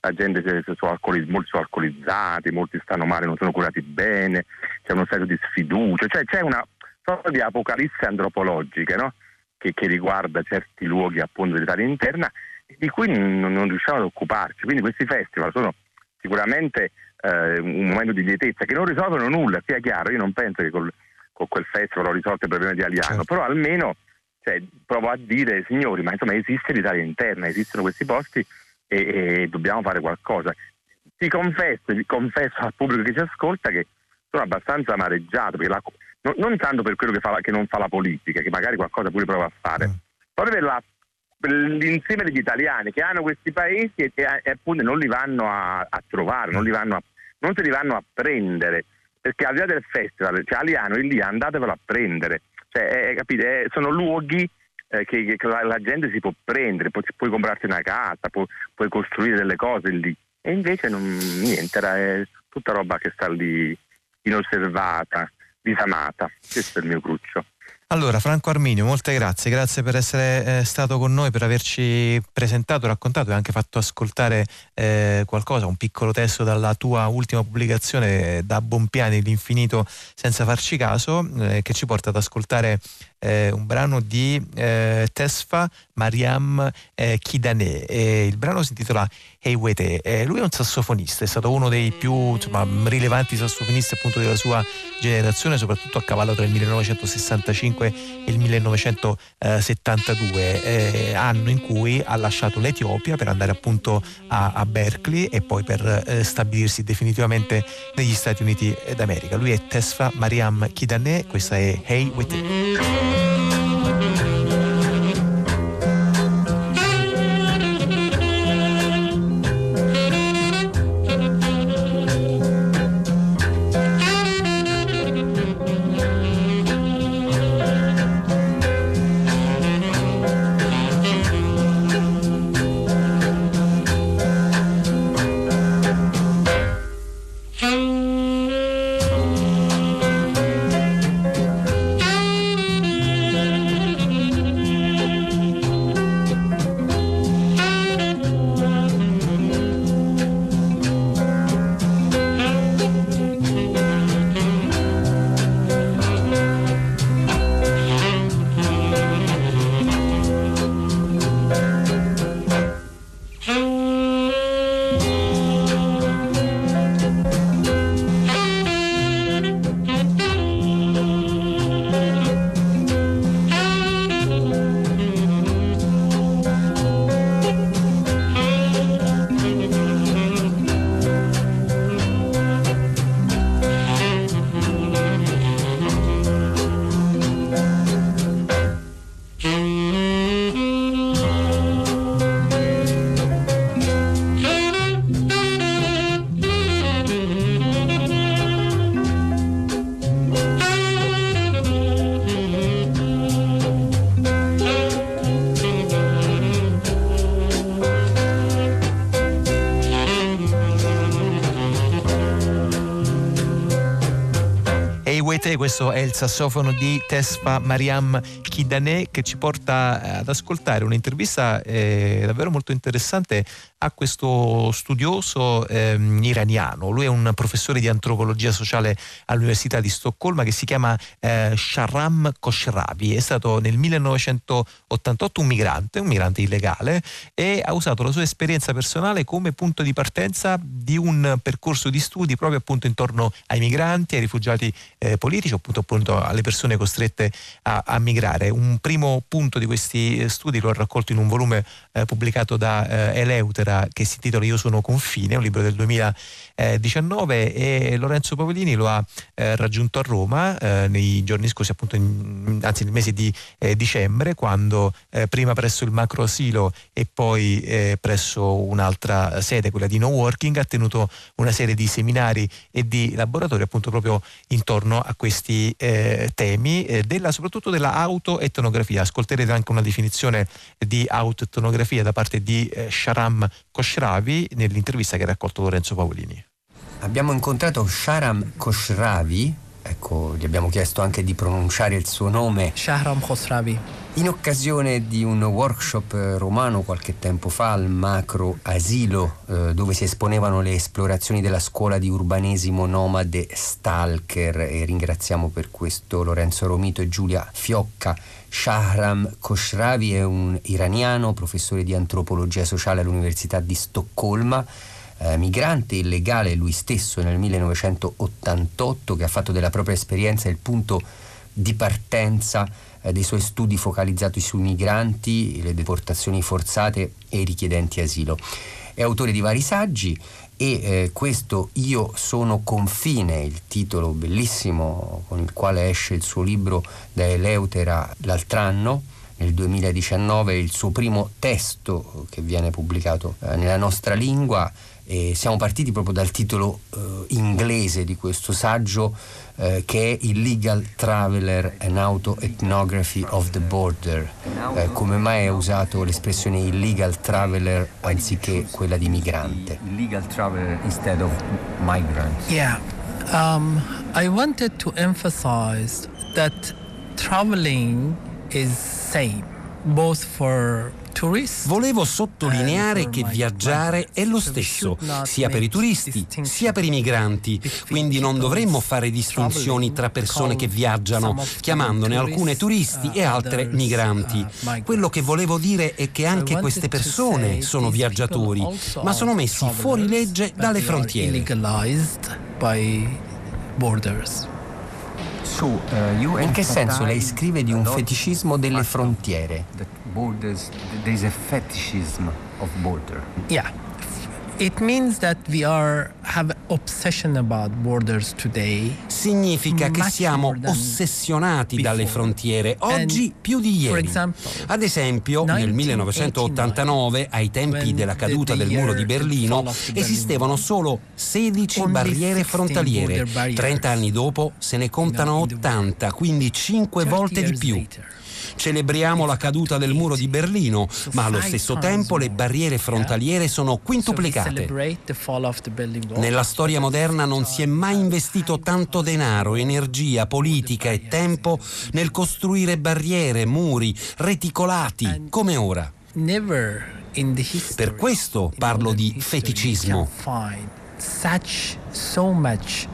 la gente è, sono alcoliz- molti sono alcolizzati, molti stanno male, non sono curati bene, c'è uno stato di sfiducia, cioè c'è una sorta di apocalisse antropologica no? che, che, riguarda certi luoghi appunto dell'Italia interna di cui non, non riusciamo ad occuparci. Quindi questi festival sono sicuramente eh, un momento di lietezza che non risolvono nulla, sia chiaro, io non penso che col, con quel festival ho risolto il problema di Aliano, certo. però almeno cioè, provo a dire signori, ma insomma esiste l'Italia interna, esistono questi posti e, e dobbiamo fare qualcosa. Ti confesso, ti confesso al pubblico che ci ascolta che sono abbastanza amareggiato perché la, non, non tanto per quello che, fa, che, non fa la politica, che magari qualcosa pure prova a fare, mm. proprio per, la, l'insieme degli italiani che hanno questi paesi e che appunto non li vanno a, a trovare, non, a, non, se li vanno a prendere, perché al di là del festival, cioè Aliano è lì, andatevelo a prendere, cioè, è, capite, è, sono luoghi eh, che, che la, la, gente si può prendere, puoi, puoi comprarti una casa, puoi, puoi, costruire delle cose lì. E invece non, niente, era tutta roba che sta lì inosservata, disamata. Questo è il mio cruccio. Allora, Franco Arminio, molte grazie, grazie per essere eh, stato con noi, per averci presentato, raccontato e anche fatto ascoltare eh, qualcosa, un piccolo testo dalla tua ultima pubblicazione eh, da Bompiani, L'infinito senza farci caso, eh, che ci porta ad ascoltare eh, un brano di eh, Tesfa Mariam eh, Kidane. il brano si intitola Hey Wete. Eh, lui è un sassofonista, è stato uno dei più insomma, rilevanti sassofonisti appunto della sua generazione, soprattutto a cavallo tra il 1965 e il 1972, eh, anno in cui ha lasciato l'Etiopia per andare appunto a, a Berkeley e poi per eh, stabilirsi definitivamente negli Stati Uniti d'America. Lui è Tesfa Mariam Kidane, questa è Hey Wete. Questo è il sassofono di Tesfa Mariam Kidane che ci porta eh, ad ascoltare un'intervista eh, davvero molto interessante a questo studioso ehm, iraniano. Lui è un professore di antropologia sociale all'Università di Stoccolma che si chiama eh, Shahram Khoshravi. È stato nel 1988 un migrante, un migrante illegale e ha usato la sua esperienza personale come punto di partenza di un percorso di studi proprio appunto intorno ai migranti, ai rifugiati eh, politici, appunto, appunto alle persone costrette a, a, migrare. Un primo punto di questi studi lo ha raccolto in un volume eh, pubblicato da eh, Che si intitola Io sono confine, un libro del 2019 e Lorenzo Pavolini lo ha eh, raggiunto a Roma eh, nei giorni scorsi, appunto in, anzi nel mese di eh, dicembre, quando eh, prima presso il macro asilo e poi eh, presso un'altra sede, quella di No Working, ha tenuto una serie di seminari e di laboratori appunto proprio intorno a questi eh, temi, della, soprattutto della autoetnografia. Ascolterete anche una definizione di autoetnografia da parte di Sharam Koshravi nell'intervista che ha raccolto Lorenzo Paolini. Abbiamo incontrato Sharam Koshravi, ecco, gli abbiamo chiesto anche di pronunciare il suo nome. Shahram Khosravi. In occasione di un workshop eh, romano qualche tempo fa al macro asilo, eh, dove si esponevano le esplorazioni della scuola di urbanesimo nomade Stalker, e ringraziamo per questo Lorenzo Romito e Giulia Fiocca Shahram Khoshravi è un iraniano, professore di antropologia sociale all'Università di Stoccolma, eh, migrante illegale lui stesso nel 1988 che ha fatto della propria esperienza il punto di partenza eh, dei suoi studi focalizzati sui migranti, le deportazioni forzate e i richiedenti asilo. È autore di vari saggi e eh, questo Io sono confine, il titolo bellissimo con il quale esce il suo libro da Eleutera l'altro anno, nel 2019, il suo primo testo che viene pubblicato eh, nella nostra lingua e siamo partiti proprio dal titolo eh, inglese di questo saggio eh, che è Illegal Traveler and Auto Ethnography of the Border. Eh, come mai ha usato l'espressione illegal traveler anziché quella di migrante? Illegal traveler instead of migrant. Yeah, um, I wanted to emphasize that traveling is same both for Volevo sottolineare che viaggiare è lo stesso, sia per i turisti, sia per i migranti, quindi non dovremmo fare distinzioni tra persone che viaggiano, chiamandone alcune turisti e altre migranti. Quello che volevo dire è che anche queste persone sono viaggiatori, ma sono messi fuori legge dalle frontiere. In che senso lei scrive di un feticismo delle frontiere? Borders, there is a fetishism of border. Yeah. It means that we are have obsession about borders today. Significa che siamo ossessionati dalle frontiere oggi più di ieri. Ad esempio, nel 1989, ai tempi della caduta del muro di Berlino, esistevano solo 16 barriere frontaliere. 30 anni dopo se ne contano 80, quindi 5 volte di più. Celebriamo la caduta del muro di Berlino, ma allo stesso tempo le barriere frontaliere sono quintuplicate. Nella storia moderna non si è mai investito tanto denaro, energia, politica e tempo nel costruire barriere, muri, reticolati come ora. Per questo parlo di feticismo. Such so much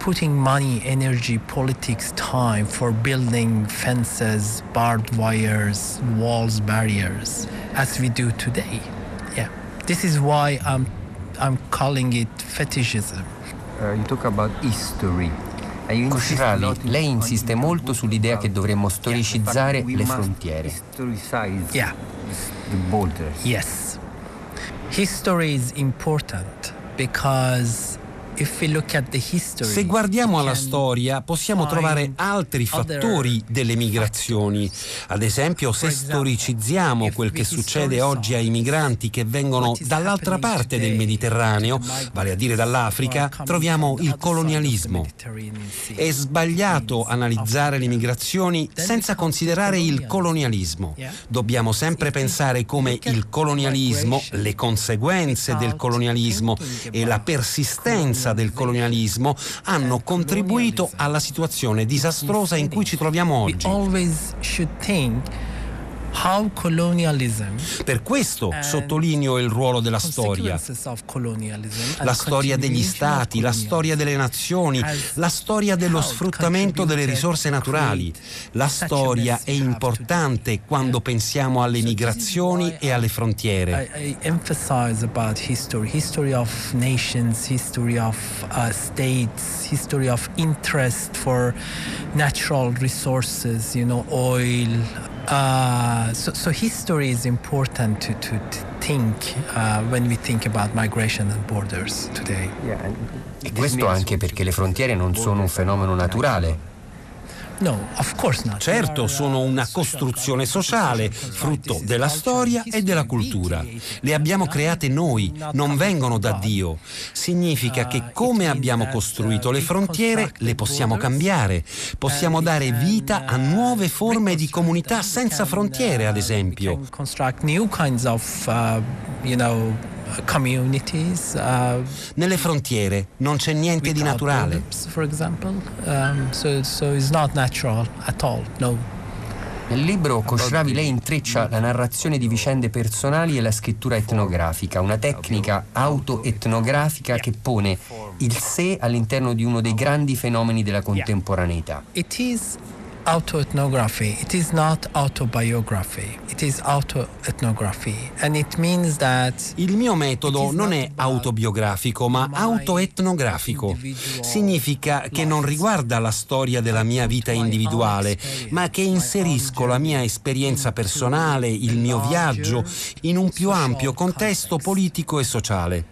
putting money, energy, politics, time for building fences, barbed wires, walls, barriers, as we do today. Yeah, this is why I'm, I'm calling it fetishism. Uh, you talk about history. Khosravi, lei insiste molto sull'idea che dovremmo storicizzare le frontiere. Yeah. The borders. Yes. History is important because se guardiamo alla storia possiamo trovare altri fattori delle migrazioni. Ad esempio, se storicizziamo quel che succede oggi ai migranti che vengono dall'altra parte del Mediterraneo, vale a dire dall'Africa, troviamo il colonialismo. È sbagliato analizzare le migrazioni senza considerare il colonialismo. Dobbiamo sempre pensare come il colonialismo, le conseguenze del colonialismo e la persistenza del colonialismo hanno contribuito alla situazione disastrosa in cui ci troviamo oggi. Per questo sottolineo il ruolo della storia. La storia degli stati, la storia delle nazioni, la storia dello sfruttamento delle risorse naturali. La storia è importante quando pensiamo alle migrazioni e alle frontiere. I, emphasize about history, history of nations, history of uh, states, history of interest for natural resources, you know, oil, Uh, so, so, history is important to, to, to think uh, when we think about migration and borders today. E questo anche perché le frontiere non sono un fenomeno naturale, Certo, sono una costruzione sociale, frutto della storia e della cultura. Le abbiamo create noi, non vengono da Dio. Significa che come abbiamo costruito le frontiere, le possiamo cambiare. Possiamo dare vita a nuove forme di comunità senza frontiere, ad esempio. Communities, uh, Nelle frontiere non c'è niente di naturale. Natural at all. No. Nel libro Khosravi lei intreccia la narrazione di vicende personali e la scrittura etnografica, una tecnica autoetnografica che pone il sé all'interno di uno dei grandi fenomeni della contemporaneità. It is autoethnography. It is not autobiography. It is autoethnography. And it means that Il mio metodo non è autobiografico, ma autoetnografico. Significa che non riguarda la storia della mia vita individuale, ma che inserisco la mia esperienza personale, il mio viaggio, in un più ampio contesto politico e sociale.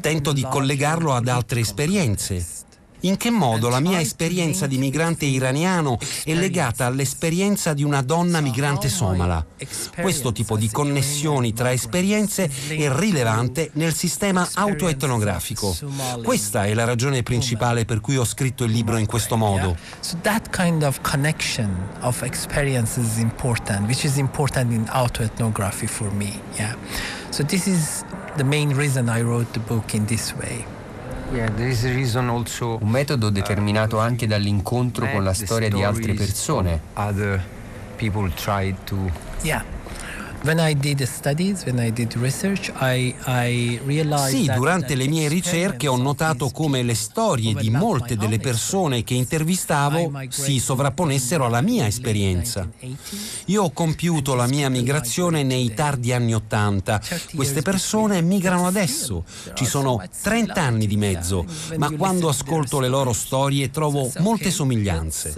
Tento di collegarlo ad altre esperienze. In che modo la mia esperienza di migrante iraniano è legata all'esperienza di una donna migrante somala? Questo tipo di connessioni tra esperienze è rilevante nel sistema autoetnografico. Questa è la ragione principale per cui ho scritto il libro in questo modo. That kind of connection of experience is important, which is important in autoethnography for me. Yeah. So this is the main reason I wrote the book in this way. Un metodo determinato anche dall'incontro con la storia di altre persone. Yeah. Sì, durante le mie ricerche ho notato come le storie di molte delle persone che intervistavo si sovrapponessero alla mia esperienza. Io ho compiuto la mia migrazione nei tardi anni Ottanta. Queste persone migrano adesso. Ci sono 30 anni di mezzo, ma quando ascolto le loro storie trovo molte somiglianze.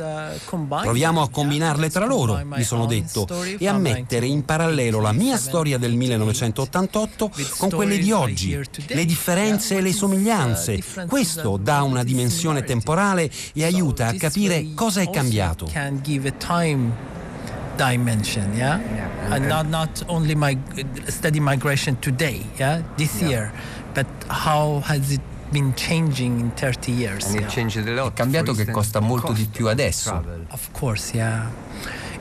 Proviamo a combinarle tra loro, mi sono detto, e a mettere in parallelo la mia storia del 1988 con quelle di oggi, le differenze e le somiglianze. Questo dà una dimensione temporale e aiuta a capire cosa è cambiato. can give a time dimension, yeah, and not not only my study migration today, yeah, this year, but how has it been changing in 30 years? yeah. È cambiato che costa molto di più adesso. Of course, yeah.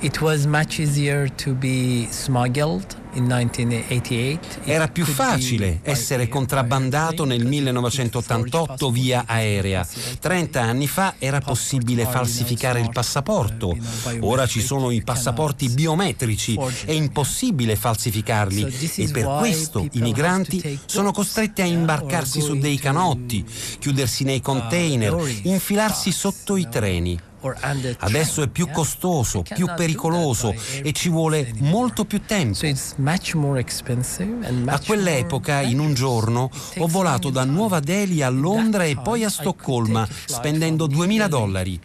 It was much easier to be smuggled in 1988. Era più facile essere contrabbandato nel 1988 via aerea. 30 anni fa era possibile falsificare il passaporto. Ora ci sono i passaporti biometrici. È impossibile falsificarli e per questo i migranti sono costretti a imbarcarsi su dei canotti, chiudersi nei container, infilarsi sotto i treni. Adesso è più costoso, più pericoloso e ci vuole molto più tempo. A quell'epoca, in un giorno, ho volato da Nuova Delhi a Londra e poi a Stoccolma, spendendo 2000 dollari.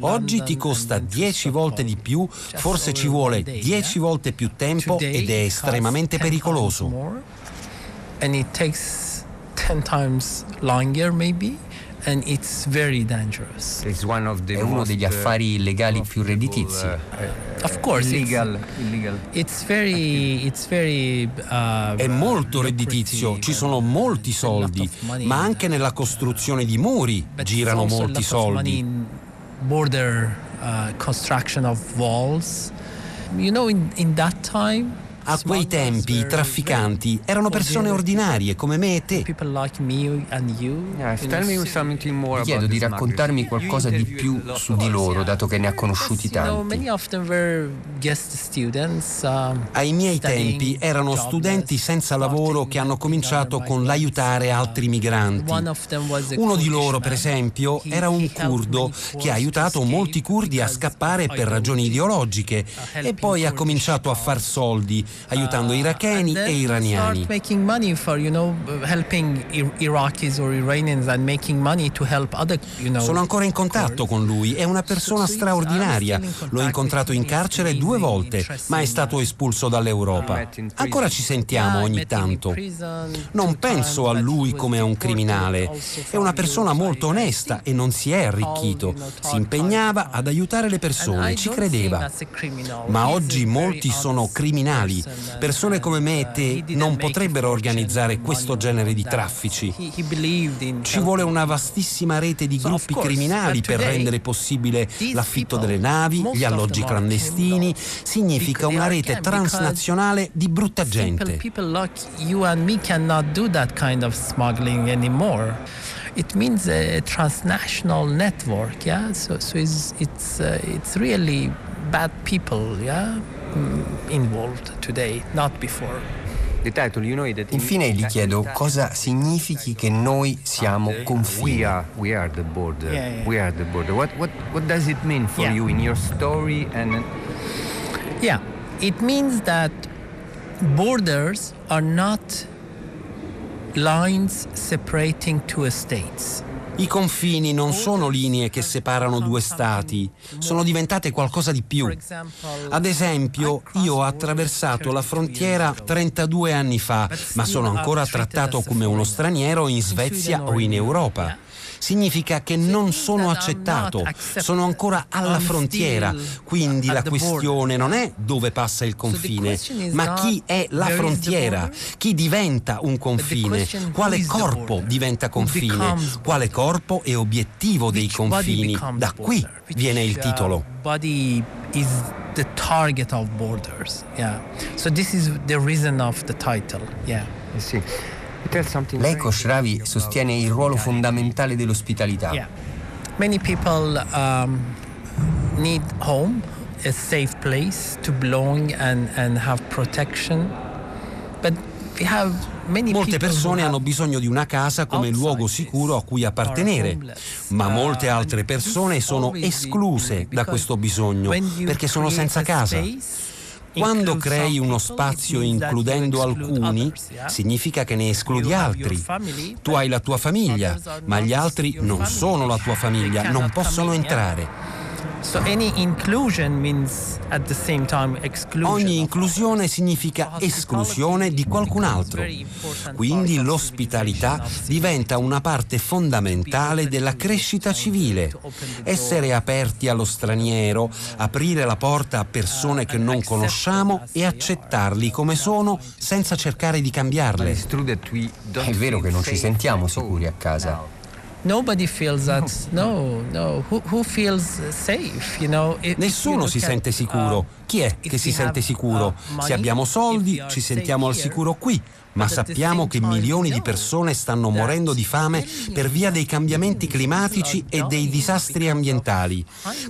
Oggi ti costa 10 volte di più, forse ci vuole 10 volte più tempo ed è estremamente pericoloso. And it takes 10 times longer maybe and it's very dangerous. È uno degli affari illegali più redditizi. Of course, illegal, It's very, it's very. Uh, È molto redditizio, ci sono molti soldi, ma anche nella costruzione di muri girano molti soldi. Border uh, construction of walls. You know, in, in that time. A quei tempi i trafficanti erano persone ordinarie come me e te. Ti chiedo di raccontarmi qualcosa di più su di loro, dato che ne ha conosciuti tanti. Ai miei tempi erano studenti senza lavoro che hanno cominciato con l'aiutare altri migranti. Uno di loro, per esempio, era un curdo che ha aiutato molti curdi a scappare per ragioni ideologiche e poi ha cominciato a far soldi aiutando iracheni e iraniani. making money for, you know, helping Iraqis or Iranians and making money to help other, you know. Sono ancora in contatto con lui, è una persona straordinaria. L'ho incontrato in carcere due volte, ma è stato espulso dall'Europa. Ancora ci sentiamo ogni tanto. Non penso a lui come a un criminale. È una persona molto onesta e non si è arricchito. Si impegnava ad aiutare le persone, ci credeva. Ma oggi molti sono criminali. Persone come me e te non potrebbero organizzare questo genere di traffici. Ci vuole una vastissima rete di gruppi criminali per rendere possibile l'affitto delle navi, gli alloggi clandestini. Significa una rete transnazionale di brutta gente. It means a transnational network, yeah. So, so it's it's uh, it's really bad people, yeah, mm, involved today, not before. Infine gli chiedo cosa significhi che noi siamo confini. We are, we are the border. Yeah, yeah. We are the border. What, what, what does it mean for yeah. you in your story? And yeah, it means that borders are not lines separating two states. I confini non sono linee che separano due stati, sono diventate qualcosa di più. Ad esempio, io ho attraversato la frontiera 32 anni fa, ma sono ancora trattato come uno straniero in Svezia o in Europa significa che non sono accettato, sono ancora alla frontiera, quindi la questione non è dove passa il confine, ma chi è la frontiera, chi diventa un confine, quale corpo diventa confine, quale corpo è obiettivo dei confini. Da qui viene il titolo. the target of borders. Yeah. So this is the reason of the title. Yeah. I see. Lei Koshravi sostiene il ruolo fondamentale dell'ospitalità. Yeah. Many people um, need home, a safe place to belong and, and have protection. But we have Molte persone hanno bisogno di una casa come luogo sicuro a cui appartenere, ma molte altre persone sono escluse da questo bisogno perché sono senza casa. Quando crei uno spazio includendo alcuni, significa che ne escludi altri. Tu hai la tua famiglia, ma gli altri non sono la tua famiglia, non possono entrare. Ogni inclusione significa esclusione di qualcun altro. Quindi l'ospitalità diventa una parte fondamentale della crescita civile. Essere aperti allo straniero, aprire la porta a persone che non conosciamo e accettarli come sono senza cercare di cambiarle. È vero che non ci sentiamo sicuri a casa. Nobody feels that. No, no. Who, who feels safe? You know, Nessuno si sente sicuro. Uh, Chi è che si sente sicuro? Uh, Se abbiamo soldi, ci sentiamo al sicuro qui. Ma sappiamo che milioni di persone stanno morendo di fame per via dei cambiamenti climatici e dei disastri ambientali.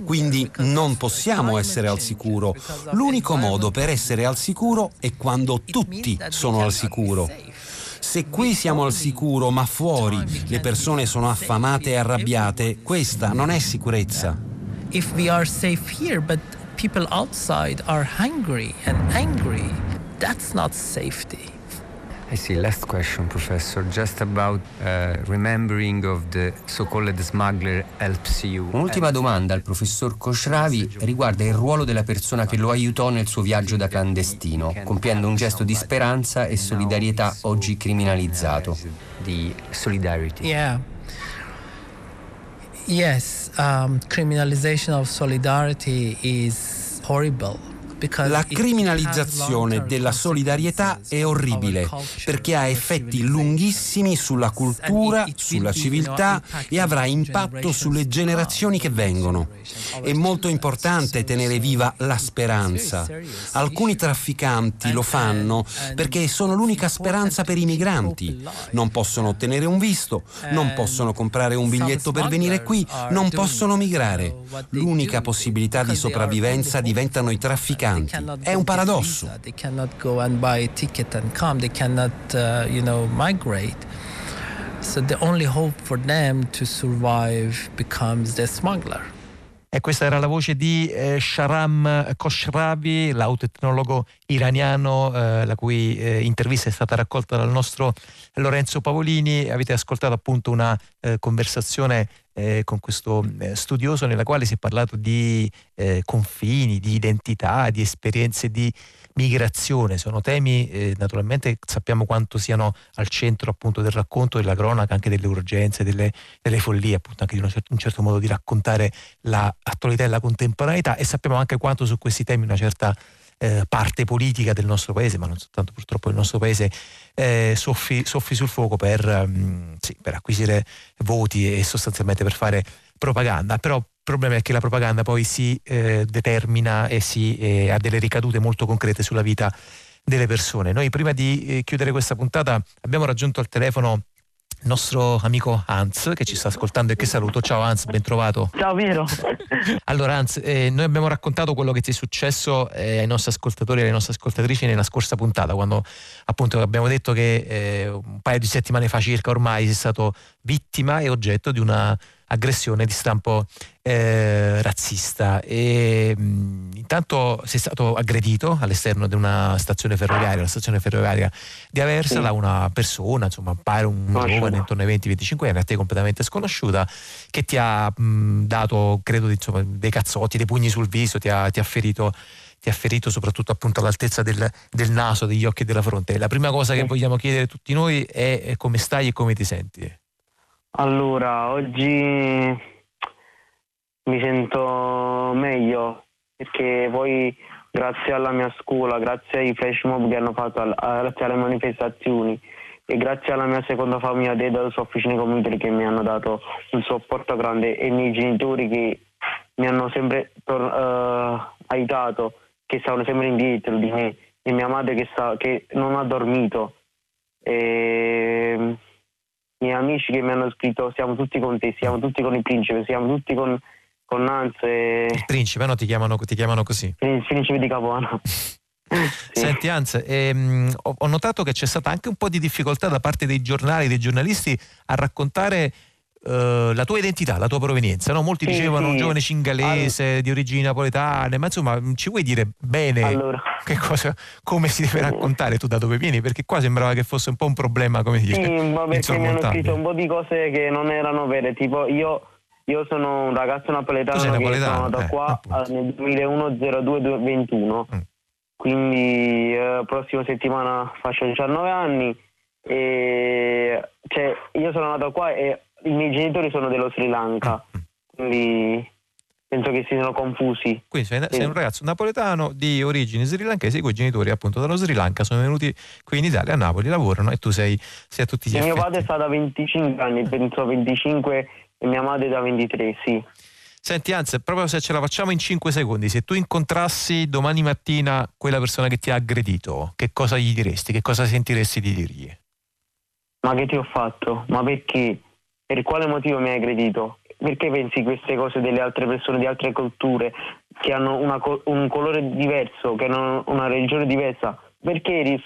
Quindi non possiamo essere al sicuro. L'unico modo per essere al sicuro è quando tutti sono al sicuro. Se qui siamo al sicuro, ma fuori le persone sono affamate e arrabbiate, questa non è sicurezza. If we are safe here, but people outside are hungry and angry, that's not safety. I see. Last question, Professor. Just about uh, remembering of the so-called smuggler helps you. Un'ultima domanda al professor Koshravi riguarda il ruolo della persona che lo aiutò nel suo viaggio da clandestino, compiendo un gesto di speranza e solidarietà oggi criminalizzato. Di solidarity. Yeah. Yes, um, criminalization of solidarity is horrible. La criminalizzazione della solidarietà è orribile perché ha effetti lunghissimi sulla cultura, sulla civiltà e avrà impatto sulle generazioni che vengono. È molto importante tenere viva la speranza. Alcuni trafficanti lo fanno perché sono l'unica speranza per i migranti. Non possono ottenere un visto, non possono comprare un biglietto per venire qui, non possono migrare. L'unica possibilità di sopravvivenza diventano i trafficanti migranti. È un paradosso. They cannot go and buy a ticket and come. They cannot, you know, migrate. So the only hope for them to survive becomes the smuggler. E questa era la voce di eh, Sharam Koshravi, l'autotecnologo iraniano, eh, la cui eh, intervista è stata raccolta dal nostro Lorenzo Pavolini. Avete ascoltato appunto una eh, conversazione eh, con questo eh, studioso nella quale si è parlato di confini, di identità, di esperienze di migrazione. Sono temi, eh, naturalmente sappiamo quanto siano al centro appunto del racconto, della cronaca, anche delle urgenze, delle, delle follie, appunto anche di un certo, un certo modo di raccontare l'attualità e la contemporaneità e sappiamo anche quanto su questi temi una certa eh, parte politica del nostro paese, ma non soltanto purtroppo del nostro paese, eh, soffi, soffi, sul fuoco per, um, sì, per acquisire voti e sostanzialmente per fare propaganda. Però il problema è che la propaganda poi si eh, determina e si, eh, ha delle ricadute molto concrete sulla vita delle persone. Noi prima di eh, chiudere questa puntata abbiamo raggiunto al telefono il nostro amico Hans che ci sta ascoltando e che saluto. Ciao Hans, ben trovato. Ciao Piero. allora Hans, eh, noi abbiamo raccontato quello che ti è successo eh, ai nostri ascoltatori e alle nostre ascoltatrici nella scorsa puntata, quando appunto abbiamo detto che eh, un paio di settimane fa circa ormai sei stato vittima e oggetto di una aggressione di stampo eh, razzista e mh, mm, intanto sei stato aggredito all'esterno di una stazione ferroviaria, la stazione ferroviaria di Aversa, da una persona, insomma, pare un giovane intorno ai 20-25 anni, a te completamente sconosciuta, che ti ha mh, mm, dato, credo, insomma, dei cazzotti, dei pugni sul viso, ti ha, ti ha ferito ti ha ferito soprattutto appunto all'altezza del, del, naso, degli occhi e della fronte. La prima cosa che vogliamo chiedere tutti noi è come stai e come ti senti. Allora, oggi mi sento meglio perché poi grazie alla mia scuola, grazie ai flash mob che hanno fatto, grazie alle manifestazioni e grazie alla mia seconda famiglia dei Dells Officine Community che mi hanno dato un supporto grande e i miei genitori che mi hanno sempre tor- uh, aiutato, che stavano sempre indietro di me e mia madre che, sta- che non ha dormito. E miei amici che mi hanno scritto siamo tutti con te, siamo tutti con il principe, siamo tutti con, con Nanz e... Il principe, no? Ti chiamano, ti chiamano così? Il principe di Capuano. sì. Senti Hans, ehm, ho, ho notato che c'è stata anche un po' di difficoltà da parte dei giornali, dei giornalisti a raccontare Uh, la tua identità, la tua provenienza. No? Molti sì, dicevano sì. giovane cingalese allora, di origini napoletane, ma insomma ci vuoi dire bene allora. cosa, come si deve raccontare tu da dove vieni? Perché qua sembrava che fosse un po' un problema, come dire. Sì, ma perché mi hanno scritto un po' di cose che non erano vere, tipo io, io sono un ragazzo napoletano che napoletano? sono da eh, qua appunto. nel 2001-02-21, mm. quindi eh, prossima settimana faccio 19 anni e cioè, io sono nato qua e i miei genitori sono dello Sri Lanka, quindi penso che si siano confusi. Quindi sei, sei, un ragazzo napoletano di origini srilankesi, i cui genitori appunto dallo Sri Lanka sono venuti qui in Italia, a Napoli, lavorano e tu sei, sei a tutti gli effetti. Mio padre sta da 25 anni, penso 25 e mia madre da 23, sì. Senti, anzi, proprio se ce la facciamo in 5 secondi, se tu incontrassi domani mattina quella persona che ti ha aggredito, che cosa gli diresti? Che cosa sentiresti di dirgli? Ma che ti ho fatto? Ma perché? Per quale motivo mi hai aggredito? Perché pensi queste cose delle altre persone di altre culture che hanno una, un colore diverso, che hanno una religione diversa? Perché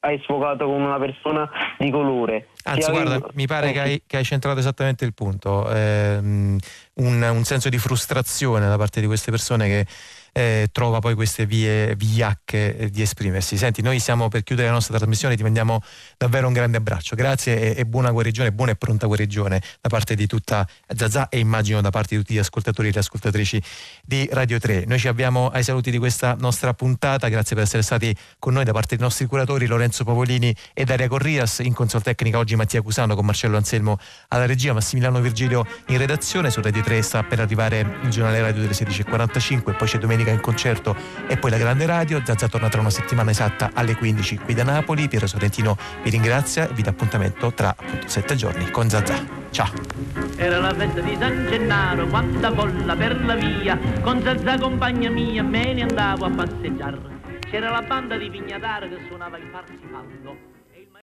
hai sfogato con una persona di colore? Anzi, avevi... guarda, mi pare eh, che, hai, che, hai, centrato esattamente il punto. Eh, un, un senso di frustrazione da parte di queste persone che eh, trova poi queste vie vigliacche eh, di esprimersi. Senti, noi siamo per chiudere la nostra trasmissione, ti mandiamo davvero un grande abbraccio. Grazie e, e buona guarigione, buona e pronta guarigione da parte di tutta Zazà e immagino da parte di tutti gli ascoltatori e le ascoltatrici di Radio 3. Noi ci abbiamo ai saluti di questa nostra puntata, grazie per essere stati con noi da parte dei nostri curatori Lorenzo Pavolini e Daria Corrias, in consol tecnica oggi Mattia Cusano con Marcello Anselmo alla regia, Massimiliano Virgilio in redazione, su Radio 3 sta per arrivare il giornale radio delle 16.45, poi c'è domenica domenica in concerto e poi la grande radio. Zazza torna tra una settimana esatta alle 15 qui da Napoli. Piero Sorrentino vi ringrazia e vi dà appuntamento tra appunto sette giorni con Zazza. Ciao. Era la festa di San Gennaro, quanta folla per la via, con Zazza compagna mia me ne andavo a passeggiare. C'era la banda di Pignataro che suonava il Parsifaldo